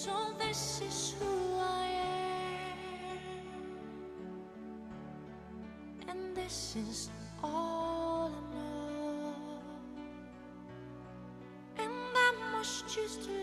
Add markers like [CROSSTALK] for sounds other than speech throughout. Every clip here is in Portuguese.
So this is who I am, and this is all I know, and I must choose to.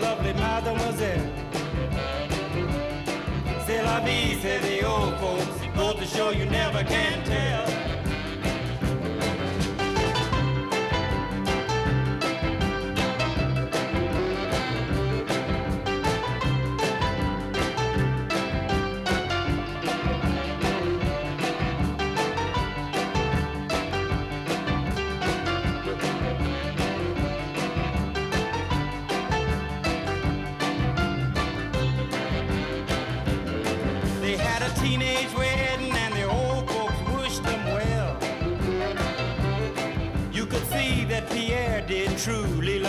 Lovely mademoiselle. C'est la vie, say the old folks. Goes to show you never can tell.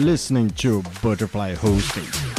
Listening to Butterfly Hosting.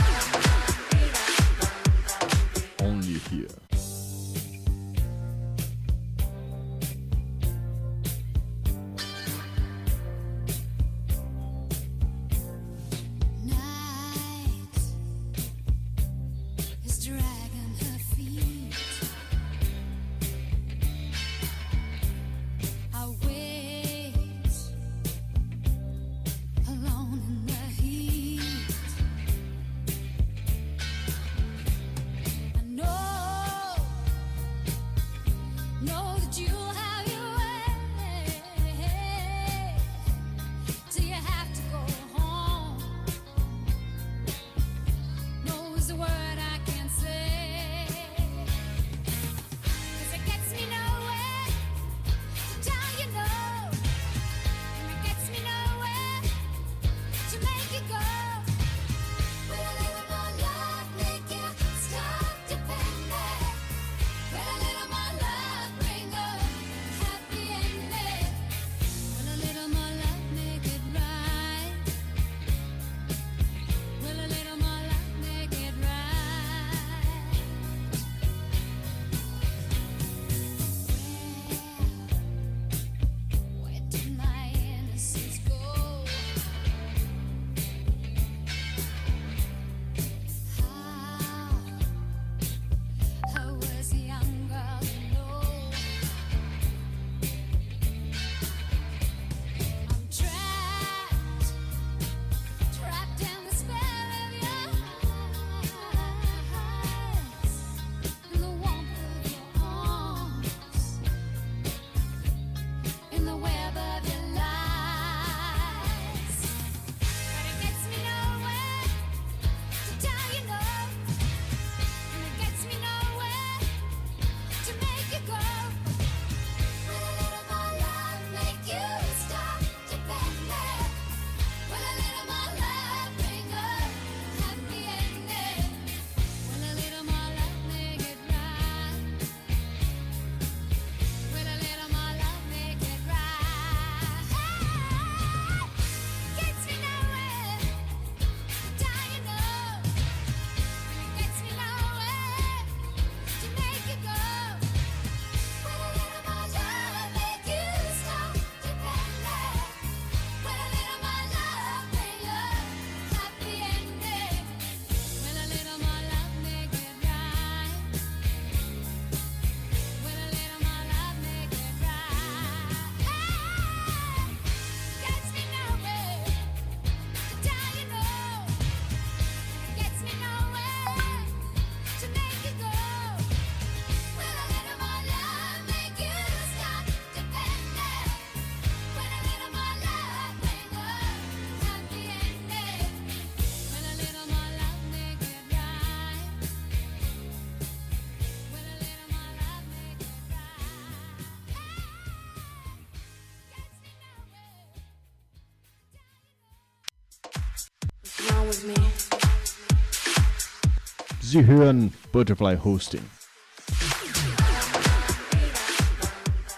Sie hören Butterfly Hosting.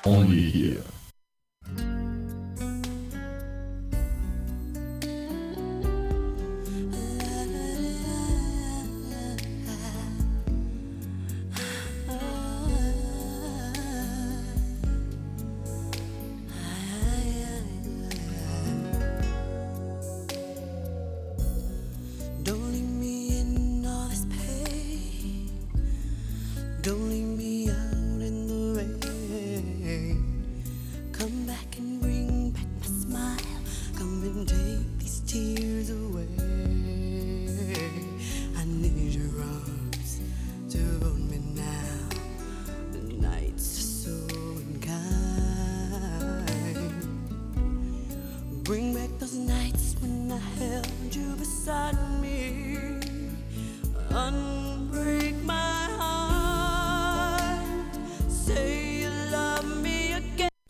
Only here.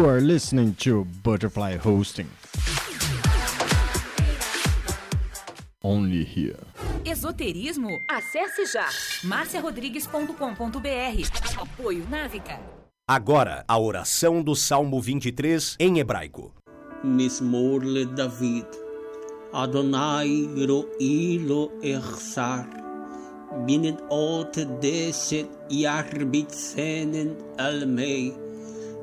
You are listening to Butterfly Hosting. Only here. Esoterismo? Acesse já marciarodrigues.com.br. Apoio Návica. Agora, a oração do Salmo 23 em hebraico. Mismorle David. Adonai ro'i ersar. echsar. Binet ot deset yarbit senen almei.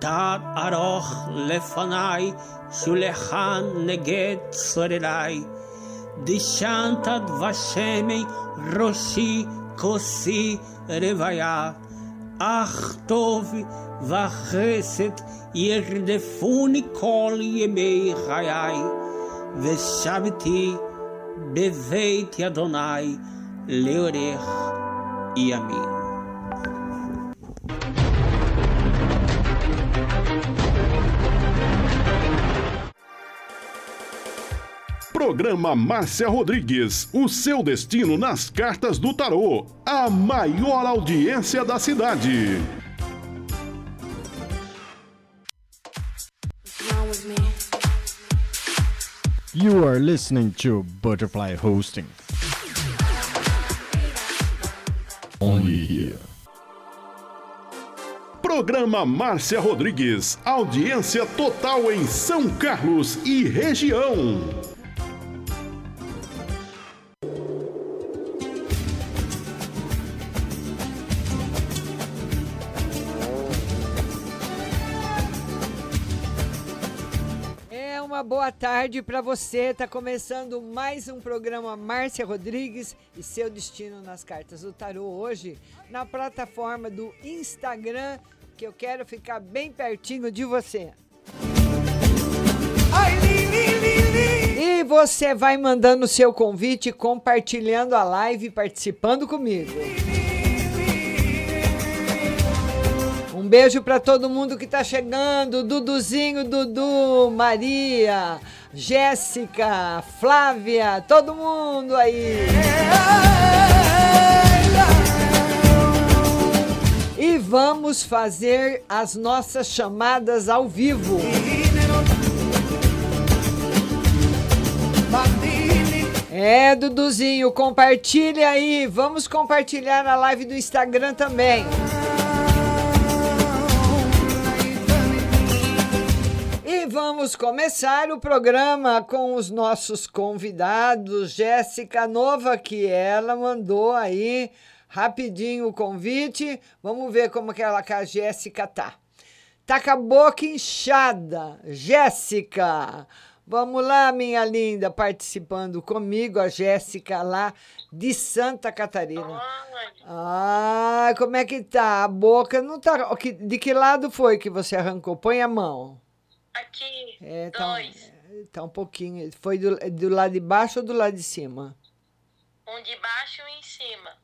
תת ארוך לפניי, שולחן נגד צורריי. דשנת דבשמי ראשי כוסי רוויה. אך טוב וחסד ירדפוני כל ימי חיי, ושבתי בבית אדוני לאורך ימים. Programa Márcia Rodrigues, o seu destino nas cartas do tarô. A maior audiência da cidade. You are listening to Butterfly Hosting. Only here. Programa Márcia Rodrigues, audiência total em São Carlos e região. Boa tarde para você. Tá começando mais um programa Márcia Rodrigues e seu destino nas cartas do tarô hoje na plataforma do Instagram, que eu quero ficar bem pertinho de você. E você vai mandando o seu convite, compartilhando a live e participando comigo. Beijo para todo mundo que tá chegando, Duduzinho, Dudu, Maria, Jéssica, Flávia, todo mundo aí. E vamos fazer as nossas chamadas ao vivo. É, Duduzinho, compartilha aí. Vamos compartilhar a live do Instagram também. Vamos começar o programa com os nossos convidados. Jéssica Nova, que ela mandou aí rapidinho o convite. Vamos ver como que, ela, que a Jéssica tá. Tá com a boca inchada. Jéssica, vamos lá, minha linda, participando comigo, a Jéssica lá de Santa Catarina. Ah, como é que tá? A boca não tá. De que lado foi que você arrancou? Põe a mão. Aqui, É, tá, dois. tá um pouquinho. Foi do, do lado de baixo ou do lado de cima? Um de baixo e um em cima.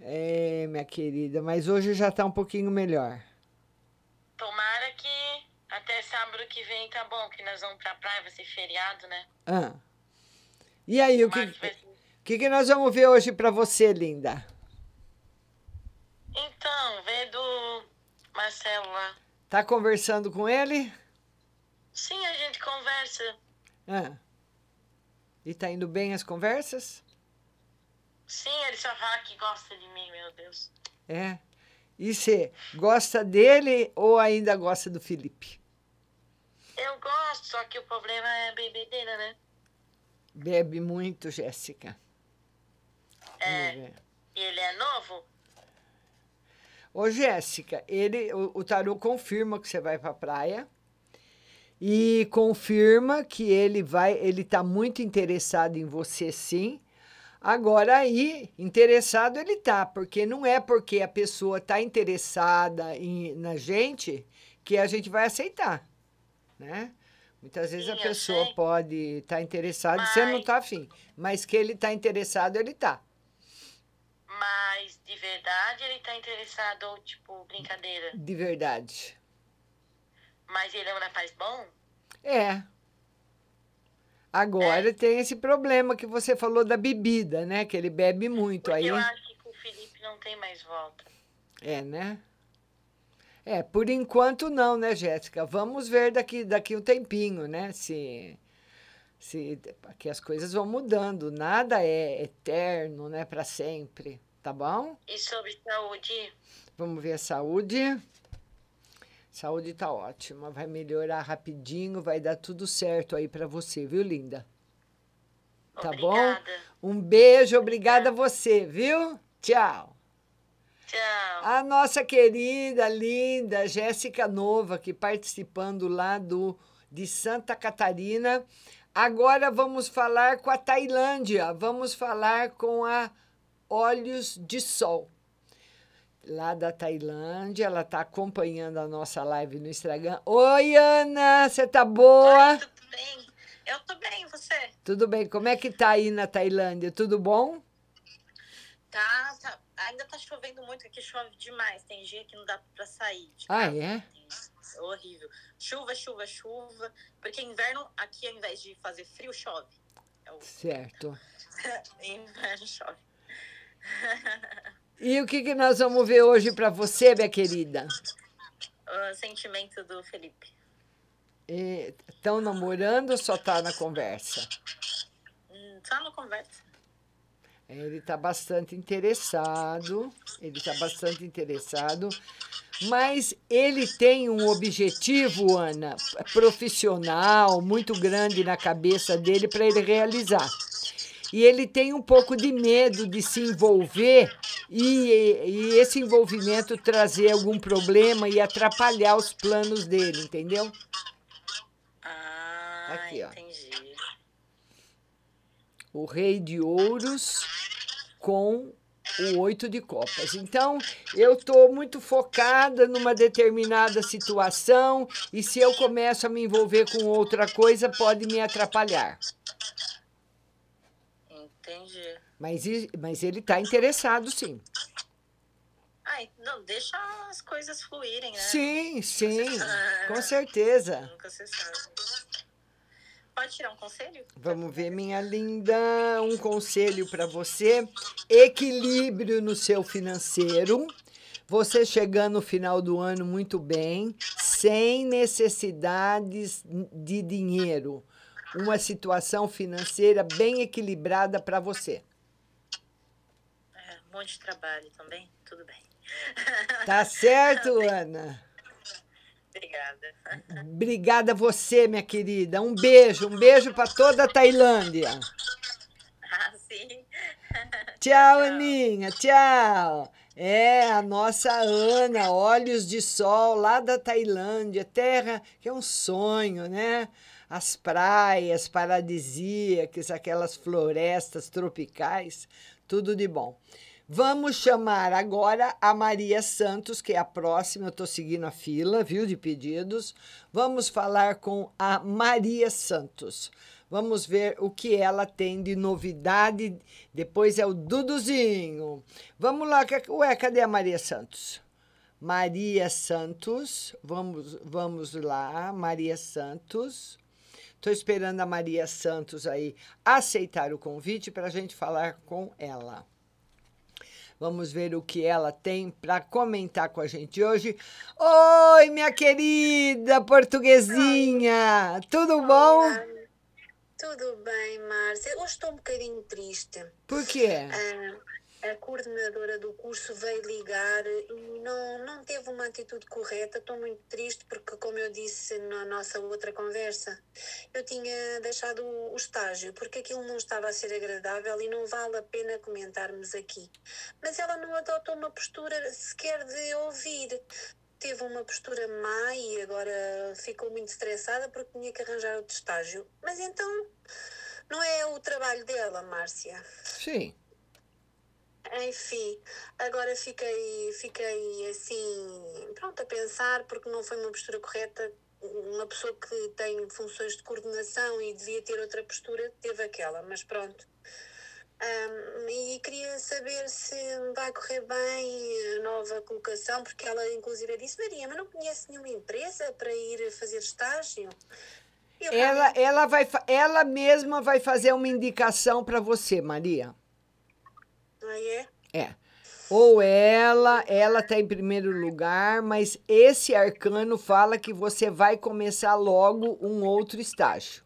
É, minha querida, mas hoje já tá um pouquinho melhor. Tomara que até sábado que vem tá bom, que nós vamos pra praia, vai ser feriado, né? Ah. E aí, o que, o que, que nós vamos ver hoje pra você, linda? Então, vê do Marcelo lá. Tá conversando com ele? Sim, a gente conversa. Ah. E tá indo bem as conversas? Sim, ele só fala que gosta de mim, meu Deus. É. E você gosta dele ou ainda gosta do Felipe? Eu gosto, só que o problema é a bebedeira, né? Bebe muito, Jéssica. É. Ver. E ele é novo? Ô, Jéssica, ele, o, o Tarô confirma que você vai pra praia e confirma que ele vai, ele tá muito interessado em você, sim. Agora aí, interessado ele tá, porque não é porque a pessoa tá interessada em, na gente que a gente vai aceitar, né? Muitas vezes Sim, a pessoa sei. pode estar tá interessada e você não Mas- tá afim, mas que ele tá interessado, ele tá. Mas de verdade ele tá interessado ou tipo brincadeira? De verdade. Mas ele é um rapaz bom? É. Agora tem esse problema que você falou da bebida, né? Que ele bebe muito. Porque Aí, eu acho que com o Felipe não tem mais volta. é, né? É, por enquanto não, né, Jéssica? Vamos ver daqui, daqui um tempinho, né? Se, se que as coisas vão mudando. Nada é eterno, né? Para sempre, tá bom? E sobre saúde? Vamos ver a saúde. Saúde tá ótima, vai melhorar rapidinho, vai dar tudo certo aí para você, viu, linda? Tá Obrigada. bom? Um beijo, obrigada a você, viu? Tchau. Tchau. A nossa querida, linda Jéssica Nova, aqui participando lá do de Santa Catarina. Agora vamos falar com a Tailândia, vamos falar com a Olhos de Sol. Lá da Tailândia, ela está acompanhando a nossa live no Instagram. Oi, Ana, você tá boa? Tudo bem? Eu tô bem, você? Tudo bem? Como é que tá aí na Tailândia? Tudo bom? Tá, tá. Ainda tá chovendo muito aqui, chove demais. Tem dia que não dá pra sair. Ah, é? É horrível. Chuva, chuva, chuva. Porque inverno, aqui ao invés de fazer frio, chove. É o... Certo. [LAUGHS] inverno chove. [LAUGHS] E o que, que nós vamos ver hoje para você, minha querida? o sentimento do Felipe. Estão namorando ou só tá na conversa? Hum, Só no conversa. Ele está bastante interessado, ele está bastante interessado, mas ele tem um objetivo, Ana, profissional muito grande na cabeça dele para ele realizar. E ele tem um pouco de medo de se envolver e, e esse envolvimento trazer algum problema e atrapalhar os planos dele, entendeu? Ah, Aqui, ó. entendi. o rei de ouros com o oito de copas. Então, eu estou muito focada numa determinada situação e se eu começo a me envolver com outra coisa, pode me atrapalhar. Entendi. Mas, mas ele está interessado, sim. Ai, não, deixa as coisas fluírem, né? Sim, sim, com certeza. [LAUGHS] Nunca se sabe. Pode tirar um conselho? Vamos ver, minha linda, um conselho para você: equilíbrio no seu financeiro. Você chegando no final do ano muito bem, sem necessidades de dinheiro. Uma situação financeira bem equilibrada para você. Monte de trabalho também, tudo bem. [LAUGHS] Tá certo, Ana? Obrigada. Obrigada a você, minha querida. Um beijo, um beijo para toda a Tailândia. Ah, sim. [LAUGHS] Tchau, Aninha, tchau. É, a nossa Ana, Olhos de Sol, lá da Tailândia, terra que é um sonho, né? As praias paradisíacas, aquelas florestas tropicais, tudo de bom. Vamos chamar agora a Maria Santos, que é a próxima, eu estou seguindo a fila, viu, de pedidos. Vamos falar com a Maria Santos. Vamos ver o que ela tem de novidade. Depois é o Duduzinho. Vamos lá. que- Ué, cadê a Maria Santos? Maria Santos. Vamos, vamos lá. Maria Santos. Estou esperando a Maria Santos aí aceitar o convite para a gente falar com ela. Vamos ver o que ela tem para comentar com a gente hoje. Oi, minha querida portuguesinha! Tudo bom? Tudo bem, Márcia. Hoje estou um bocadinho triste. Por quê? Ah, a coordenadora do curso veio ligar e não, não teve uma atitude correta. Estou muito triste porque, como eu disse na nossa outra conversa, eu tinha deixado o, estágio porque aquilo não estava a ser agradável e não vale a pena comentarmos aqui. Mas ela não adotou uma postura sequer de ouvir. Teve uma postura má e agora ficou muito estressada porque tinha que arranjar outro estágio. Mas então, não é o trabalho dela, Márcia. Sim. Enfim, agora fiquei, fiquei assim, pronto, a pensar, porque não foi uma postura correta. Uma pessoa que tem funções de coordenação e devia ter outra postura, teve aquela, mas pronto. Ahm, e queria saber se vai correr bem a nova colocação, porque ela inclusive disse, Maria, mas não conhece nenhuma empresa para ir fazer estágio? Eu Ela, ela, vai, ela mesma vai fazer uma indicação para você, Maria. É? É. Ou ela, ela está em primeiro lugar, mas esse arcano fala que você vai começar logo um outro estágio.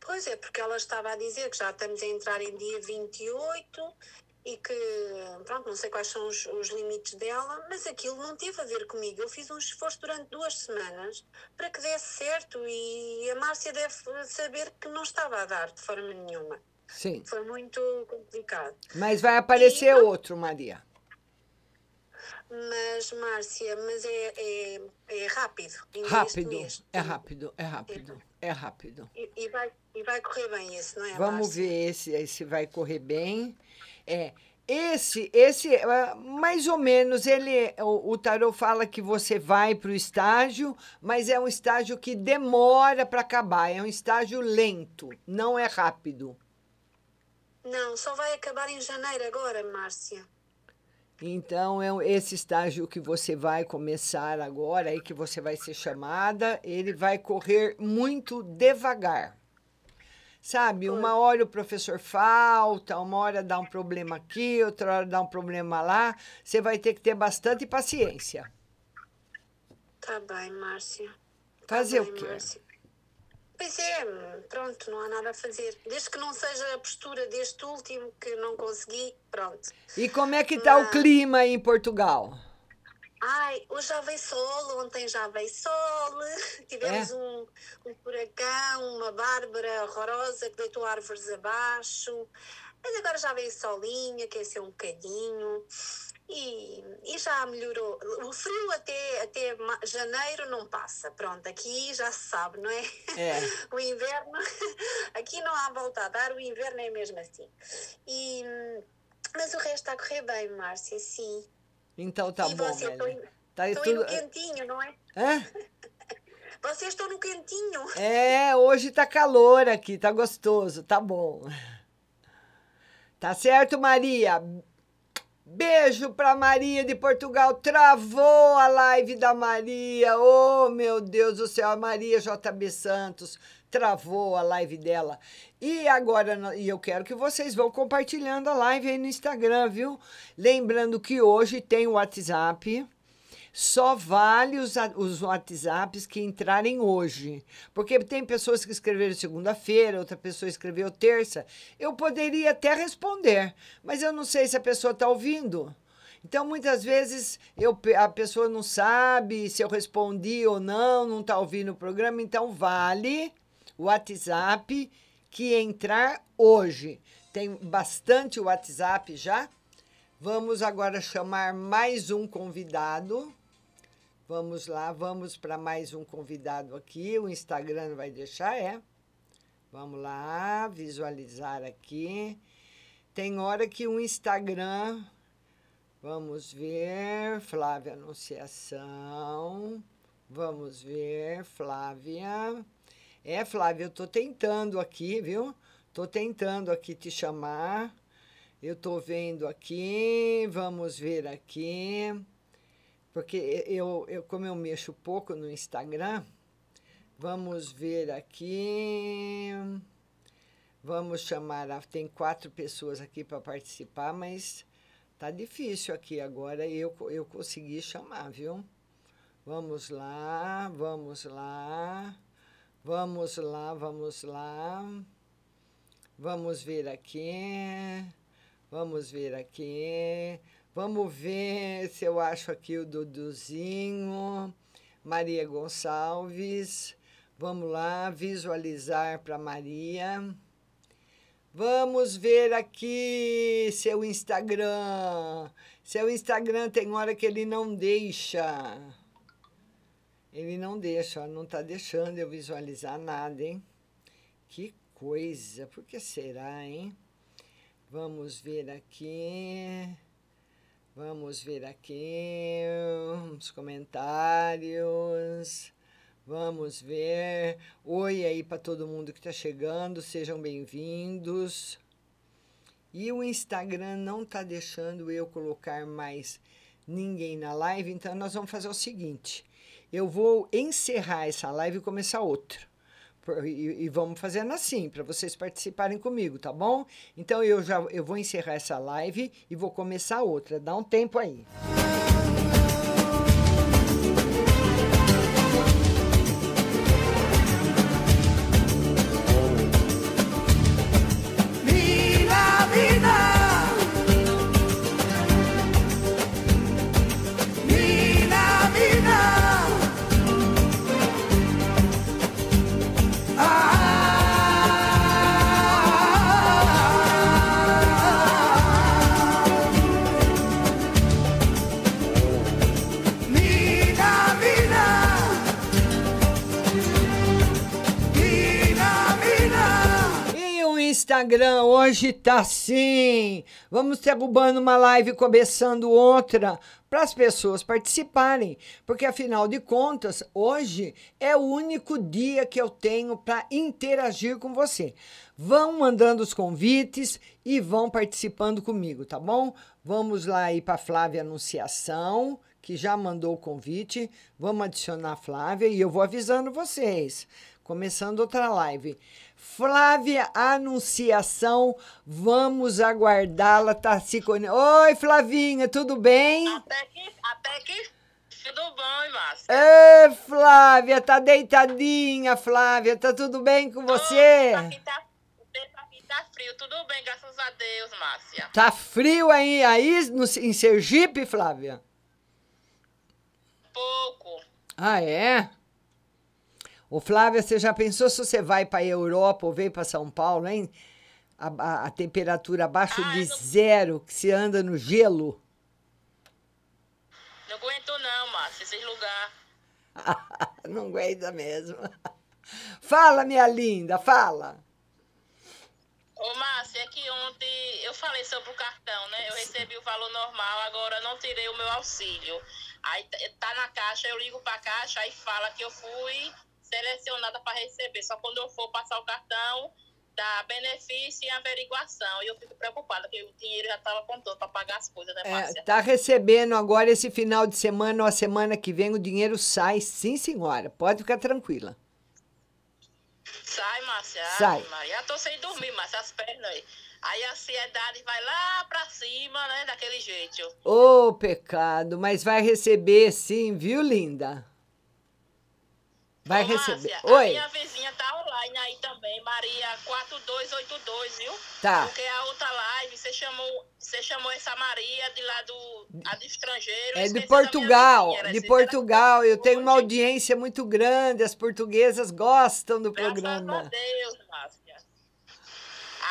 Pois é, porque ela estava a dizer que já estamos a entrar em dia 28 e que, pronto, não sei quais são os, os limites dela, mas aquilo não teve a ver comigo. Eu fiz um esforço durante duas semanas para que desse certo e a Márcia deve saber que não estava a dar de forma nenhuma. Sim. Foi muito complicado. Mas vai aparecer outro, Maria. Mas, Márcia, mas é, é, é rápido. Rápido. É rápido, é rápido, é rápido. E, e vai, e vai correr bem esse, não é, Vamos Márcia? ver esse, esse vai correr bem. É, esse, esse, ah, mais ou menos, ele, o, o tarô fala que você vai para o estágio, mas é um estágio que demora para acabar, é um estágio lento, não é rápido. Não, só vai acabar em janeiro agora, Márcia. Então, é esse estágio que você vai começar agora, aí que você vai ser chamada, ele vai correr muito devagar. Sabe, uma hora o professor falta, uma hora dá um problema aqui, outra hora dá um problema lá. Você vai ter que ter bastante paciência. Tá bem, Márcia. Tá Fazer bem, o quê? Márcia. Pois é, pronto, não há nada a fazer. Desde que não seja a postura deste último que não consegui, pronto. E como é que tá o Mas- clima em Portugal? Ai, hoje já veio sol, ontem já veio sol, [LAUGHS] tivemos É? um, um furacão, uma bárbara horrorosa que deitou árvores abaixo, mas agora já veio solinho, aqueceu um bocadinho e, e já melhorou. O frio até, até janeiro não passa, pronto, aqui já se sabe, não é? É. [LAUGHS] O inverno, [LAUGHS] aqui não há volta a dar, o inverno é mesmo assim. E, mas o resto está a correr bem, Márcia, sim. Então tá e bom, você, estou velho. Tá estou aí no tudo... quentinho, não é? Hã? [LAUGHS] Vocês estão no quentinho. É, hoje tá calor aqui, tá gostoso, tá bom. Tá certo, Maria? Beijo pra Maria de Portugal. Travou a live da Maria. Oh, meu Deus do céu, a Maria JB Santos travou a live dela. E agora, e eu quero que vocês vão compartilhando a live aí no Instagram, viu? Lembrando que hoje tem o WhatsApp. Só vale os, os WhatsApps que entrarem hoje. Porque tem pessoas que escreveram segunda-feira, outra pessoa escreveu terça. Eu poderia até responder, mas eu não sei se a pessoa está ouvindo. Então, muitas vezes eu, a pessoa não sabe se eu respondi ou não, não está ouvindo o programa. Então, vale o WhatsApp que entrar hoje. Tem bastante WhatsApp já. Vamos agora chamar mais um convidado. Vamos lá, vamos para mais um convidado aqui. O Instagram vai deixar, é? Vamos lá, visualizar aqui. Tem hora que o Instagram. Vamos ver, Flávia Anunciação. Vamos ver, Flávia. É, Flávia, eu tô tentando aqui, viu? Tô tentando aqui te chamar. Eu tô vendo aqui, vamos ver aqui. Porque eu, eu como eu mexo pouco no Instagram, vamos ver aqui. Vamos chamar, a- tem quatro pessoas aqui para participar, mas tá difícil aqui agora. Eu, eu consegui chamar, viu? Vamos lá, vamos lá, vamos lá, vamos lá. Vamos ver aqui, vamos ver aqui. Vamos ver se eu acho aqui o Duduzinho, Maria Gonçalves. Vamos lá, visualizar para Maria. Vamos ver aqui seu Instagram. Seu Instagram tem hora que ele não deixa. Ele não deixa, não está deixando eu visualizar nada, hein? Que coisa, por que será, hein? Vamos ver aqui. Vamos ver aqui os comentários. Vamos ver. Oi aí para todo mundo que está chegando, sejam bem-vindos. E o Instagram não está deixando eu colocar mais ninguém na live, então nós vamos fazer o seguinte: eu vou encerrar essa live e começar outra. E, e vamos fazendo assim, para vocês participarem comigo, tá bom? Então eu já eu vou encerrar essa live e vou começar outra. Dá um tempo aí. Vida, Instagram hoje tá assim. Vamos derrubando uma live, começando outra, para as pessoas participarem. Porque afinal de contas, hoje é o único dia que eu tenho para interagir com você. Vão mandando os convites e vão participando comigo, tá bom? Vamos lá aí para Flávia Anunciação, que já mandou o convite. Vamos adicionar a Flávia e eu vou avisando vocês. Começando outra live. Flávia Anunciação, vamos aguardá-la. Tá se conhe... Oi, Flavinha, tudo bem? Até que, até que tudo bom, Márcia? Ê, Flávia, tá deitadinha, Flávia. Tá tudo bem com você? Aqui tá, aqui tá frio, tudo bem, graças a Deus, Márcia. Tá frio aí, aí no, em Sergipe, Flávia? Pouco. Ah, é? Ô, Flávia, você já pensou se você vai para a Europa ou vem para São Paulo, hein? A, a- a temperatura abaixo de zero, que se anda no gelo. Não aguento não, Márcia, esses lugares. [LAUGHS] Não aguenta mesmo. Fala, minha linda, fala. Ô, Márcia, é que ontem eu falei sobre o cartão, né? Eu recebi o valor normal, agora não tirei o meu auxílio. Aí tá- tá na caixa, eu ligo pra caixa, aí fala que eu fui selecionada para receber. Só quando eu for passar o cartão, dá benefício e averiguação. E eu fico preocupada, porque o dinheiro já estava contando para pagar as coisas, né, É, Márcia? tá recebendo agora esse final de semana ou a semana que vem, o dinheiro sai, sim, senhora. Pode ficar tranquila. Sai, Márcia. Sai. Ai, Maria, tô sem dormir, Márcia, as pernas aí. Aí a ansiedade vai lá pra cima, né? Daquele jeito. Ô, pecado, mas vai receber sim, viu, linda? Vai Ô, receber. Márcia, A Oi. minha vizinha tá online line aí também, Maria 4282, viu? Tá. Porque a outra live, você chamou, você chamou essa Maria de lá do, a do estrangeiro. É de Portugal, vizinha, de Portugal. Eu tenho uma audiência muito grande, as portuguesas gostam do Graças a programa. Deus, Márcia.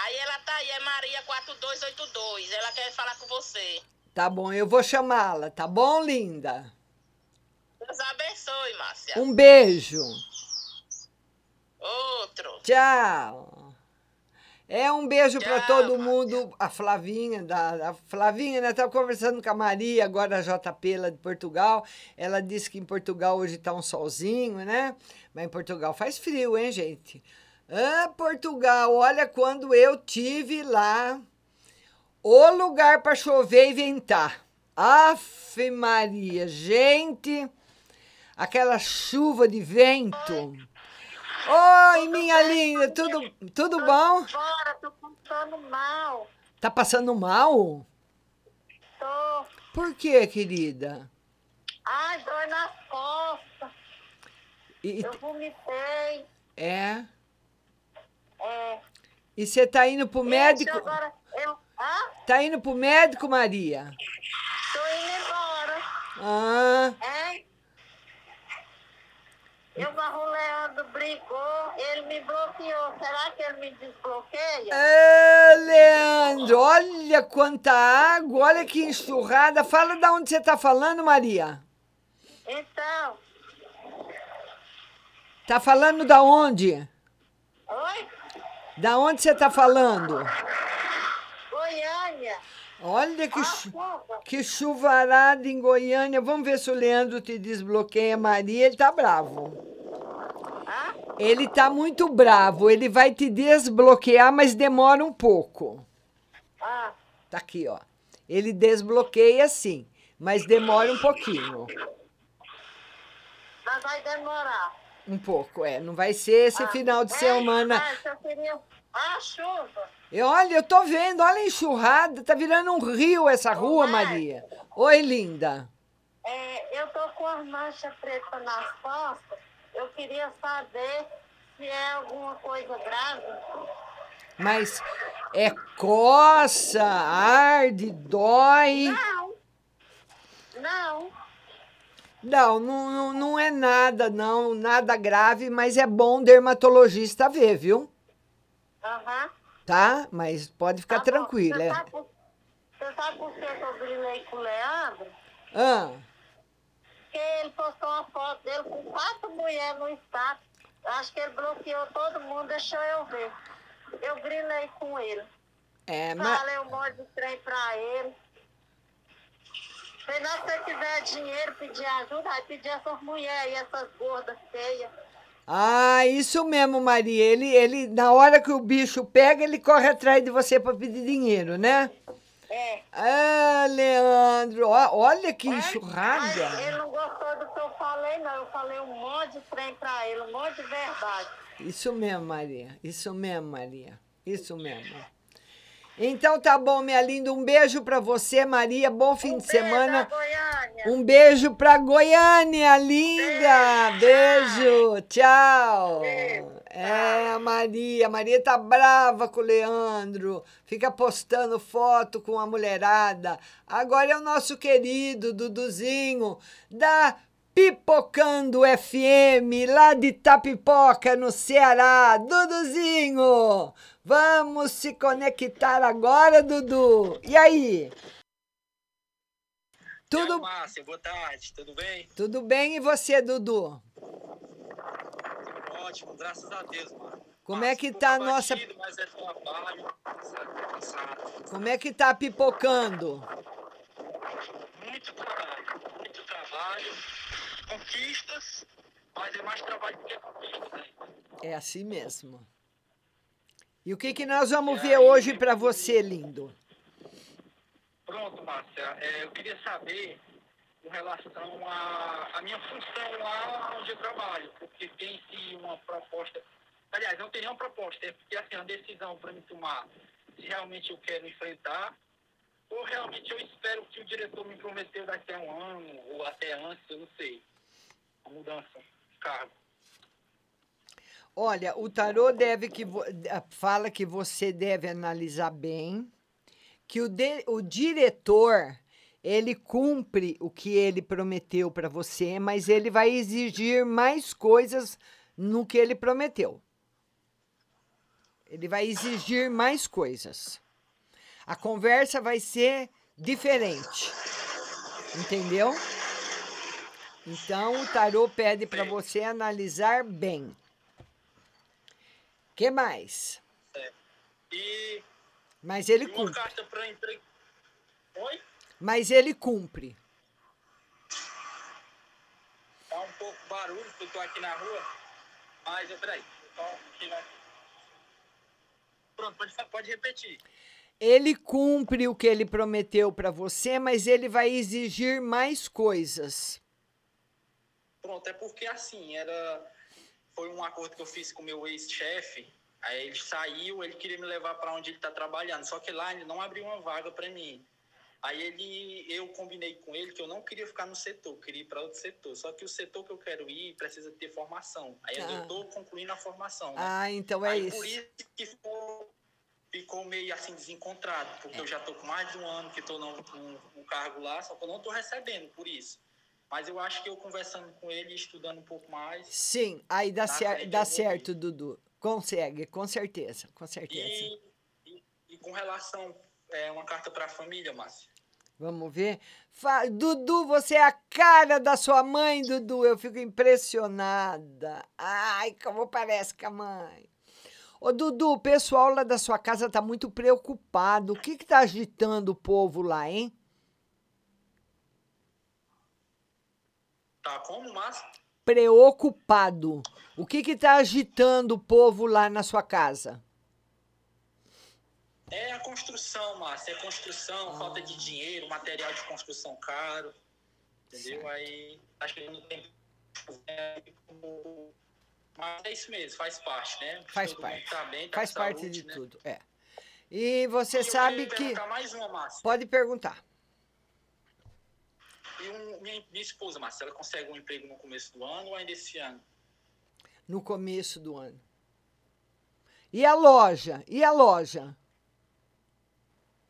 Aí ela tá aí, é Maria 4282. Ela quer falar com você. Tá bom, eu vou chamá-la, tá bom, linda? Deus abençoe, Márcia. Um beijo. Outro. Tchau. É um beijo para todo mundo. A Flavinha, da, a Flavinha, né? Estava conversando com a Maria, agora a JP lá de Portugal. Ela disse que em Portugal hoje está um solzinho, né? Mas em Portugal faz frio, hein, gente? Ah, Portugal, olha quando eu tive lá. O lugar para chover e ventar. Afe Maria, gente, aquela chuva de vento. Oi, minha linda, tudo, tudo bom? Bora, tô passando mal. Tá passando mal? Tô. Por quê, querida? Ai, dor nas costas. E- Eu vomitei. É? É. E você tá indo pro médico? Agora, eu. Hã? Tá indo pro médico, Maria? Tô indo embora. Ah, É? Eu o Leandro brigou, ele me bloqueou. Será que ele me desbloqueia? é, Leandro, olha quanta água, olha que enxurrada. Fala da onde você tá falando, Maria. Então, Tá falando da onde? oi? Da onde você tá falando? Goiânia. Olha que, Ah, chu- chuva. que chuvarada em Goiânia. Vamos ver se o Leandro te desbloqueia, Maria. Ele tá bravo. Ele tá muito bravo. Ele vai te desbloquear, mas demora um pouco. Ah, Tá aqui, ó. Ele desbloqueia sim, mas demora um pouquinho. mas vai demorar. Um pouco, é. Não vai ser esse Ah, final de é, semana. mas eu queria... Ah, chuva. Olha, eu tô vendo, olha a enxurrada. Tá virando um rio essa rua, Maria. Oi, linda. É, eu tô com as manchas pretas nas costas. Eu queria saber se é alguma coisa grave. Mas é coça, arde, dói. Não. Não. Não, não, não, é nada, não, nada grave, mas é bom dermatologista ver, viu? Aham. Tá? Mas pode ficar Tá tranquila. Você é. sabe, por, você sabe por que eu brilhei com o Leandro? Ah, Porque ele postou uma foto dele com quatro mulheres no status. Acho que ele bloqueou todo mundo, deixou eu ver. Eu grilei com ele. é, mas. Falei um monte de trem pra ele. Se não você quiser dinheiro, pedir ajuda, aí pedir essas mulheres aí, essas gordas feias. Ah, isso mesmo, Maria. Ele, ele, na hora que o bicho pega, ele corre atrás de você para pedir dinheiro, né? É. Ah, Leandro, olha que Mas enxurrada. ele não gostou do que eu falei, não. Eu falei um monte de trem pra ele, um monte de verdade. Isso mesmo, Maria. Isso mesmo, Maria. Isso mesmo. Então tá bom, minha linda. Um beijo pra você, Maria. Bom fim de semana. Um beijo pra Goiânia, linda. Beijo. Tchau. É, a Maria. A Maria tá brava com o Leandro. Fica postando foto com a mulherada. Agora é o nosso querido Duduzinho da Pipocando FM, lá de Tapipoca, no Ceará. Duduzinho, vamos se conectar agora, Dudu. E aí? Tudo, Márcia, boa tarde, tudo bem? tudo bem e você, Dudu? Ótimo, graças a Deus, mano. Como é que tá a nossa... Batido, mas é trabalho, sabe, cansado. Como é que tá pipocando? Muito trabalho, muito trabalho, conquistas, mas é mais trabalho do que conquistas. né? É assim mesmo. E o que, que nós vamos ver hoje pra você, lindo? Pronto, Márcia, é, eu queria saber com relação à minha função lá onde eu trabalho, porque tem-se uma proposta. Aliás, não tem nenhuma proposta, é porque assim, uma decisão para me tomar se realmente eu quero enfrentar, ou realmente eu espero que o diretor me prometeu daqui a um ano, ou até antes, eu não sei. A mudança cargo. Olha, o tarô deve que eh, fala que você deve analisar bem, que o, de- o diretor ele cumpre o que ele prometeu para você, mas ele vai exigir mais coisas no que ele prometeu. Ele vai exigir mais coisas. A conversa vai ser diferente. Entendeu? Então o tarô pede para você analisar bem. Que mais? E Mas ele uma cumpre. carta para emprego. Oi? Mas ele cumpre. Tá um pouco barulho, porque eu tô aqui na rua. Mas, peraí. Pronto, pode, pode repetir. Ele cumpre o que ele prometeu para você, mas ele vai exigir mais coisas. Pronto, é porque assim, era. Foi um acordo que eu fiz com o meu ex-chefe. Aí ele saiu, ele queria me levar para onde ele está trabalhando. Só que lá ele não abriu uma vaga para mim. Aí ele, eu combinei com ele que eu não queria ficar no setor, queria ir para outro setor. Só que o setor que eu quero ir precisa ter formação. Aí Ah. eu estou concluindo a formação. né? Ah, então é Aí isso. por isso que ficou, ficou meio assim desencontrado, porque eu já estou com mais de um ano que estou no, cargo lá, só que eu não estou recebendo por isso. Mas eu acho que eu conversando com ele, estudando um pouco mais. Sim, aí dá, cer dá certo, Dudu. Consegue, com certeza, com certeza. E, e, e com relação é uma carta para a família, Márcia. Vamos ver. Fa- Dudu, você é a cara da sua mãe, Dudu. Eu fico impressionada. Ai, como parece com a mãe. Ô, Dudu, o pessoal lá da sua casa tá muito preocupado. O que que tá agitando o povo lá, hein? Tá como, Márcia? Preocupado. O que que tá agitando o povo lá na sua casa? É a construção, Márcia. É construção, falta de dinheiro, material de construção caro. Entendeu? Aí tá chegando o tempo. É, Mas é isso mesmo, faz parte, né? Faz Todo parte. Tá bem, tá Faz com parte saúde, de né? tudo, é. E você E sabe que... uma. Pode perguntar. E um- minha, minha esposa, Márcia, ela consegue um emprego no começo do ano ou ainda esse ano? no começo do ano. E a loja? E a loja?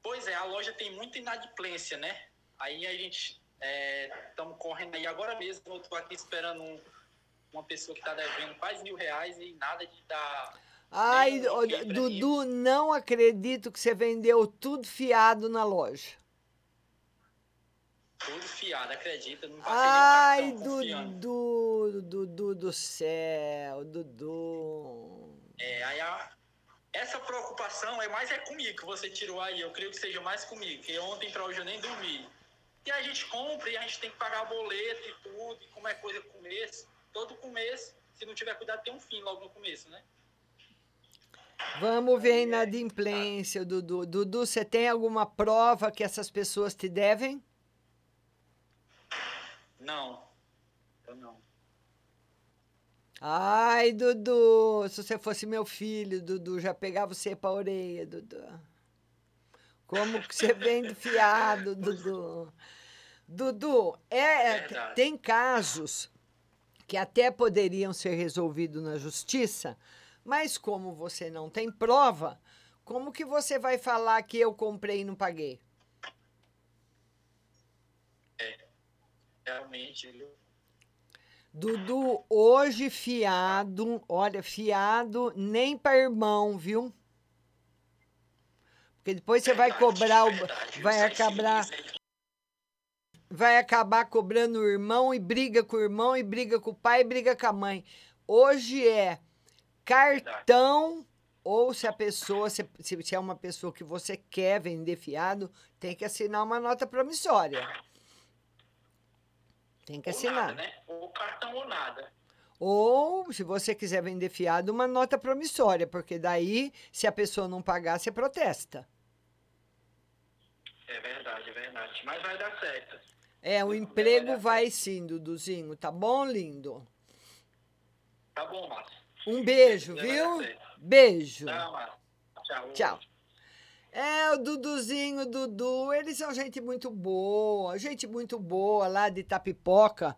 Pois é, a loja tem muita inadimplência, né? Aí a gente estamos correndo aí agora mesmo. Eu estou aqui esperando um- uma pessoa que está devendo quase mil reais e nada de dar. Ai. Dudu, não acredito que você vendeu tudo fiado na loja. Tudo fiado, acredita? Não passei Ai, confiando. Dudu, Dudu do céu, Dudu. É, aí a- essa preocupação é mais é comigo que você tirou aí. Eu creio que seja mais comigo, porque ontem para hoje eu nem dormi. E a gente compra e a gente tem que pagar boleto e tudo, e como é coisa começo, todo começo, se não tiver cuidado, tem um fim logo no começo, né? Vamos ver a inadimplência, Dudu. Dudu, você tem alguma prova que essas pessoas te devem? Não. Eu não. Ai, Dudu, se você fosse meu filho, Dudu, já pegava você pra orelha, Dudu. Como que você vende fiado, [LAUGHS] Dudu? Dudu, é, é, tem casos que até poderiam ser resolvidos na justiça, mas como você não tem prova, como que você vai falar que eu comprei e não paguei? Realmente, viu? Dudu, hoje fiado, olha, fiado nem para irmão, viu? Porque depois você vai cobrar, o, vai acabar, vai acabar cobrando o irmão e briga com o irmão e briga com o pai e briga com a mãe. Hoje é cartão ou se a pessoa, se, se é uma pessoa que você quer vender fiado, tem que assinar uma nota promissória. Tem que Ou assinar. nada, né? Ou cartão ou nada. Ou, se você quiser vender fiado, uma nota promissória, porque daí, se a pessoa não pagar, você protesta. É verdade, é verdade. Mas vai dar certo. É, o emprego vai sim, Duduzinho, tá bom, lindo? Tá bom, Márcio. Um beijo, viu? Beijo. Tá. Tchau. Tchau. É, o Duduzinho, Dudu, eles são gente muito boa, gente muito boa lá de Tapipoca.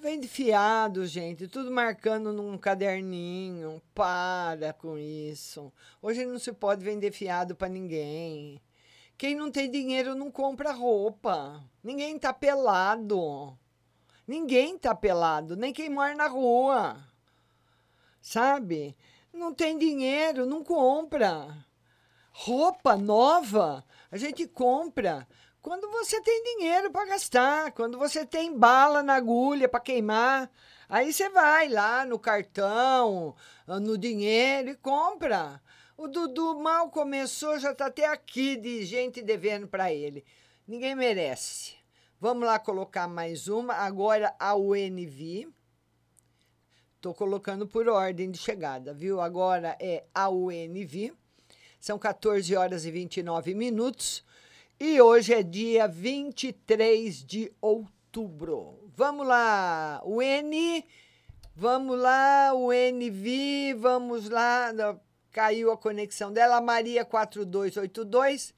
Vende fiado, gente, tudo marcando num caderninho. Para com isso. Hoje não se pode vender fiado para ninguém. Quem não tem dinheiro não compra roupa. Ninguém tá pelado. Ninguém tá pelado, nem quem mora na rua. Sabe? Não tem dinheiro, não compra. Roupa nova, a gente compra quando você tem dinheiro para gastar, quando você tem bala na agulha para queimar. Aí você vai lá no cartão, no dinheiro e compra. O Dudu mal começou, já está até aqui de gente devendo para ele. Ninguém merece. Vamos lá colocar mais uma. Agora a UNV. Estou colocando por ordem de chegada, viu? Agora é a UNV. São 14 horas e 29 minutos. E hoje é dia 23 de outubro. Vamos lá, o N. Vamos lá, o NV. Vamos lá. Caiu a conexão dela. A Maria 4282,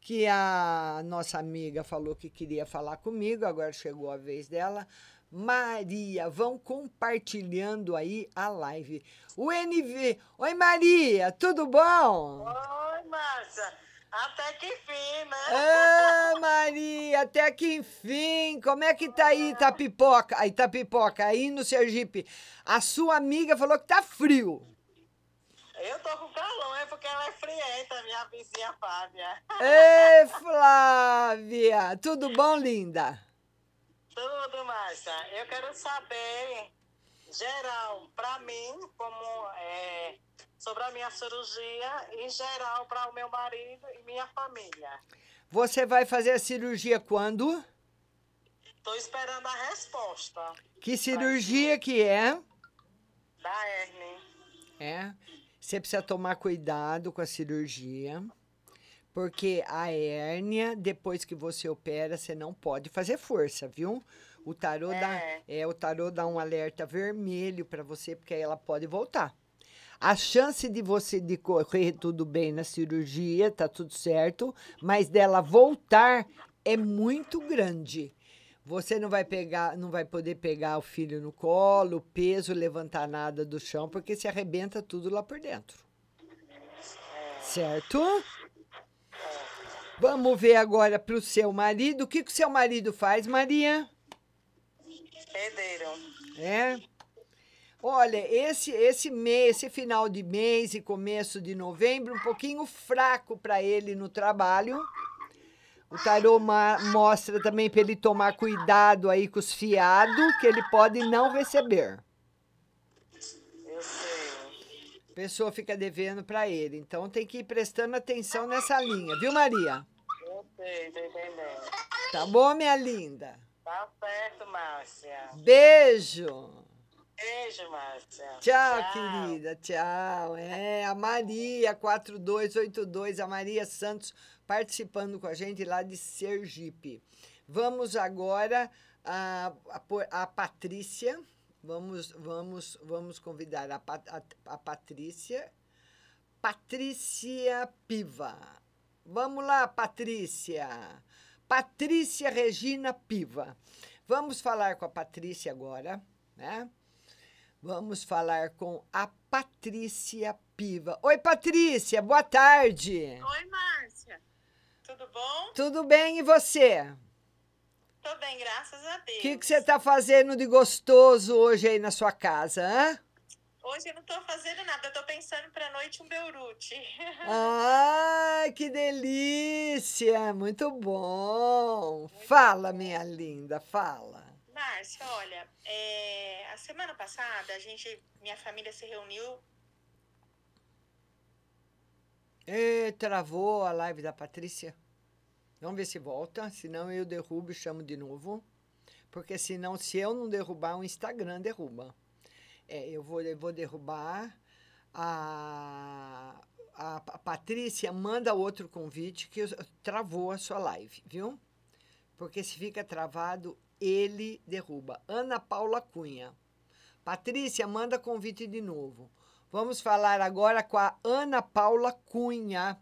que a nossa amiga falou que queria falar comigo. Agora chegou a vez dela. Maria, vão compartilhando aí a live. O NV. Oi, Maria, tudo bom? Oi, Márcia. Até que enfim, né? Ah, Maria, até que enfim. Como é que tá aí Itapipoca? Aí Itapipoca, aí no Sergipe. A sua amiga falou que tá frio. Eu tô com calor, é porque ela é frienta, minha vizinha Fábia. Ei, [LAUGHS] Flávia, tudo bom, linda? Tudo, Márcia. Eu quero saber, geral, pra mim, como é, sobre a minha cirurgia e geral para o meu marido e minha família. Você vai fazer a cirurgia quando? Tô esperando a resposta. Que cirurgia que é? Da hernia. É. Você precisa tomar cuidado com a cirurgia, porque a hérnia, depois que você opera, você não pode fazer força, viu? O tarô É. dá, é, o tarô dá um alerta vermelho para você, porque aí ela pode voltar. A chance de você de correr tudo bem na cirurgia, tá tudo certo, mas dela voltar é muito grande. Você não vai pegar, não vai poder pegar o filho no colo, o peso, levantar nada do chão, porque se arrebenta tudo lá por dentro. Certo? Vamos ver agora para o seu marido. O que que o seu marido faz, Maria? Pedreiro. É? Olha, esse esse mês, esse final de mês e começo de novembro, um pouquinho fraco para ele no trabalho. O tarô mostra também para ele tomar cuidado aí com os fiados que ele pode não receber. Eu sei. A pessoa fica devendo para ele, então tem que ir prestando atenção nessa linha, viu, Maria? Eu sei, tô entendendo. Tá bom, minha linda? Tá certo, Márcia. Beijo. Beijo, Márcia. Tchau, querida. Tchau. É, a Maria 4282, a Maria Santos participando com a gente lá de Sergipe. Vamos agora a, a, a Patrícia. Vamos, vamos, vamos convidar a, Pa- a, a Patrícia. Patrícia Piva. Vamos lá, Patrícia. Patrícia Regina Piva. Vamos falar com a Patrícia agora, né? Vamos falar com a Patrícia Piva. Oi, Patrícia, boa tarde. Oi, Márcia. Tudo bom? Tudo bem e você? Tô bem, graças a Deus. O que que você está fazendo de gostoso hoje aí na sua casa, hã? Hoje eu não tô fazendo nada, eu tô pensando pra noite um beurute. [LAUGHS] Ai, que delícia! Muito bom. Fala, minha linda, fala. Márcia, olha, é, a semana passada a gente, minha família se reuniu. Ê, travou a live da Patrícia. Vamos ver se volta, senão eu derrubo e chamo de novo. Porque senão, se eu não derrubar, o Instagram derruba. É, eu vou, eu vou derrubar. A, a, a Patrícia manda outro convite que travou a sua live, viu? Porque se fica travado, ele derruba. Ana Paula Cunha. Patrícia, manda convite de novo. Vamos falar agora com a Ana Paula Cunha.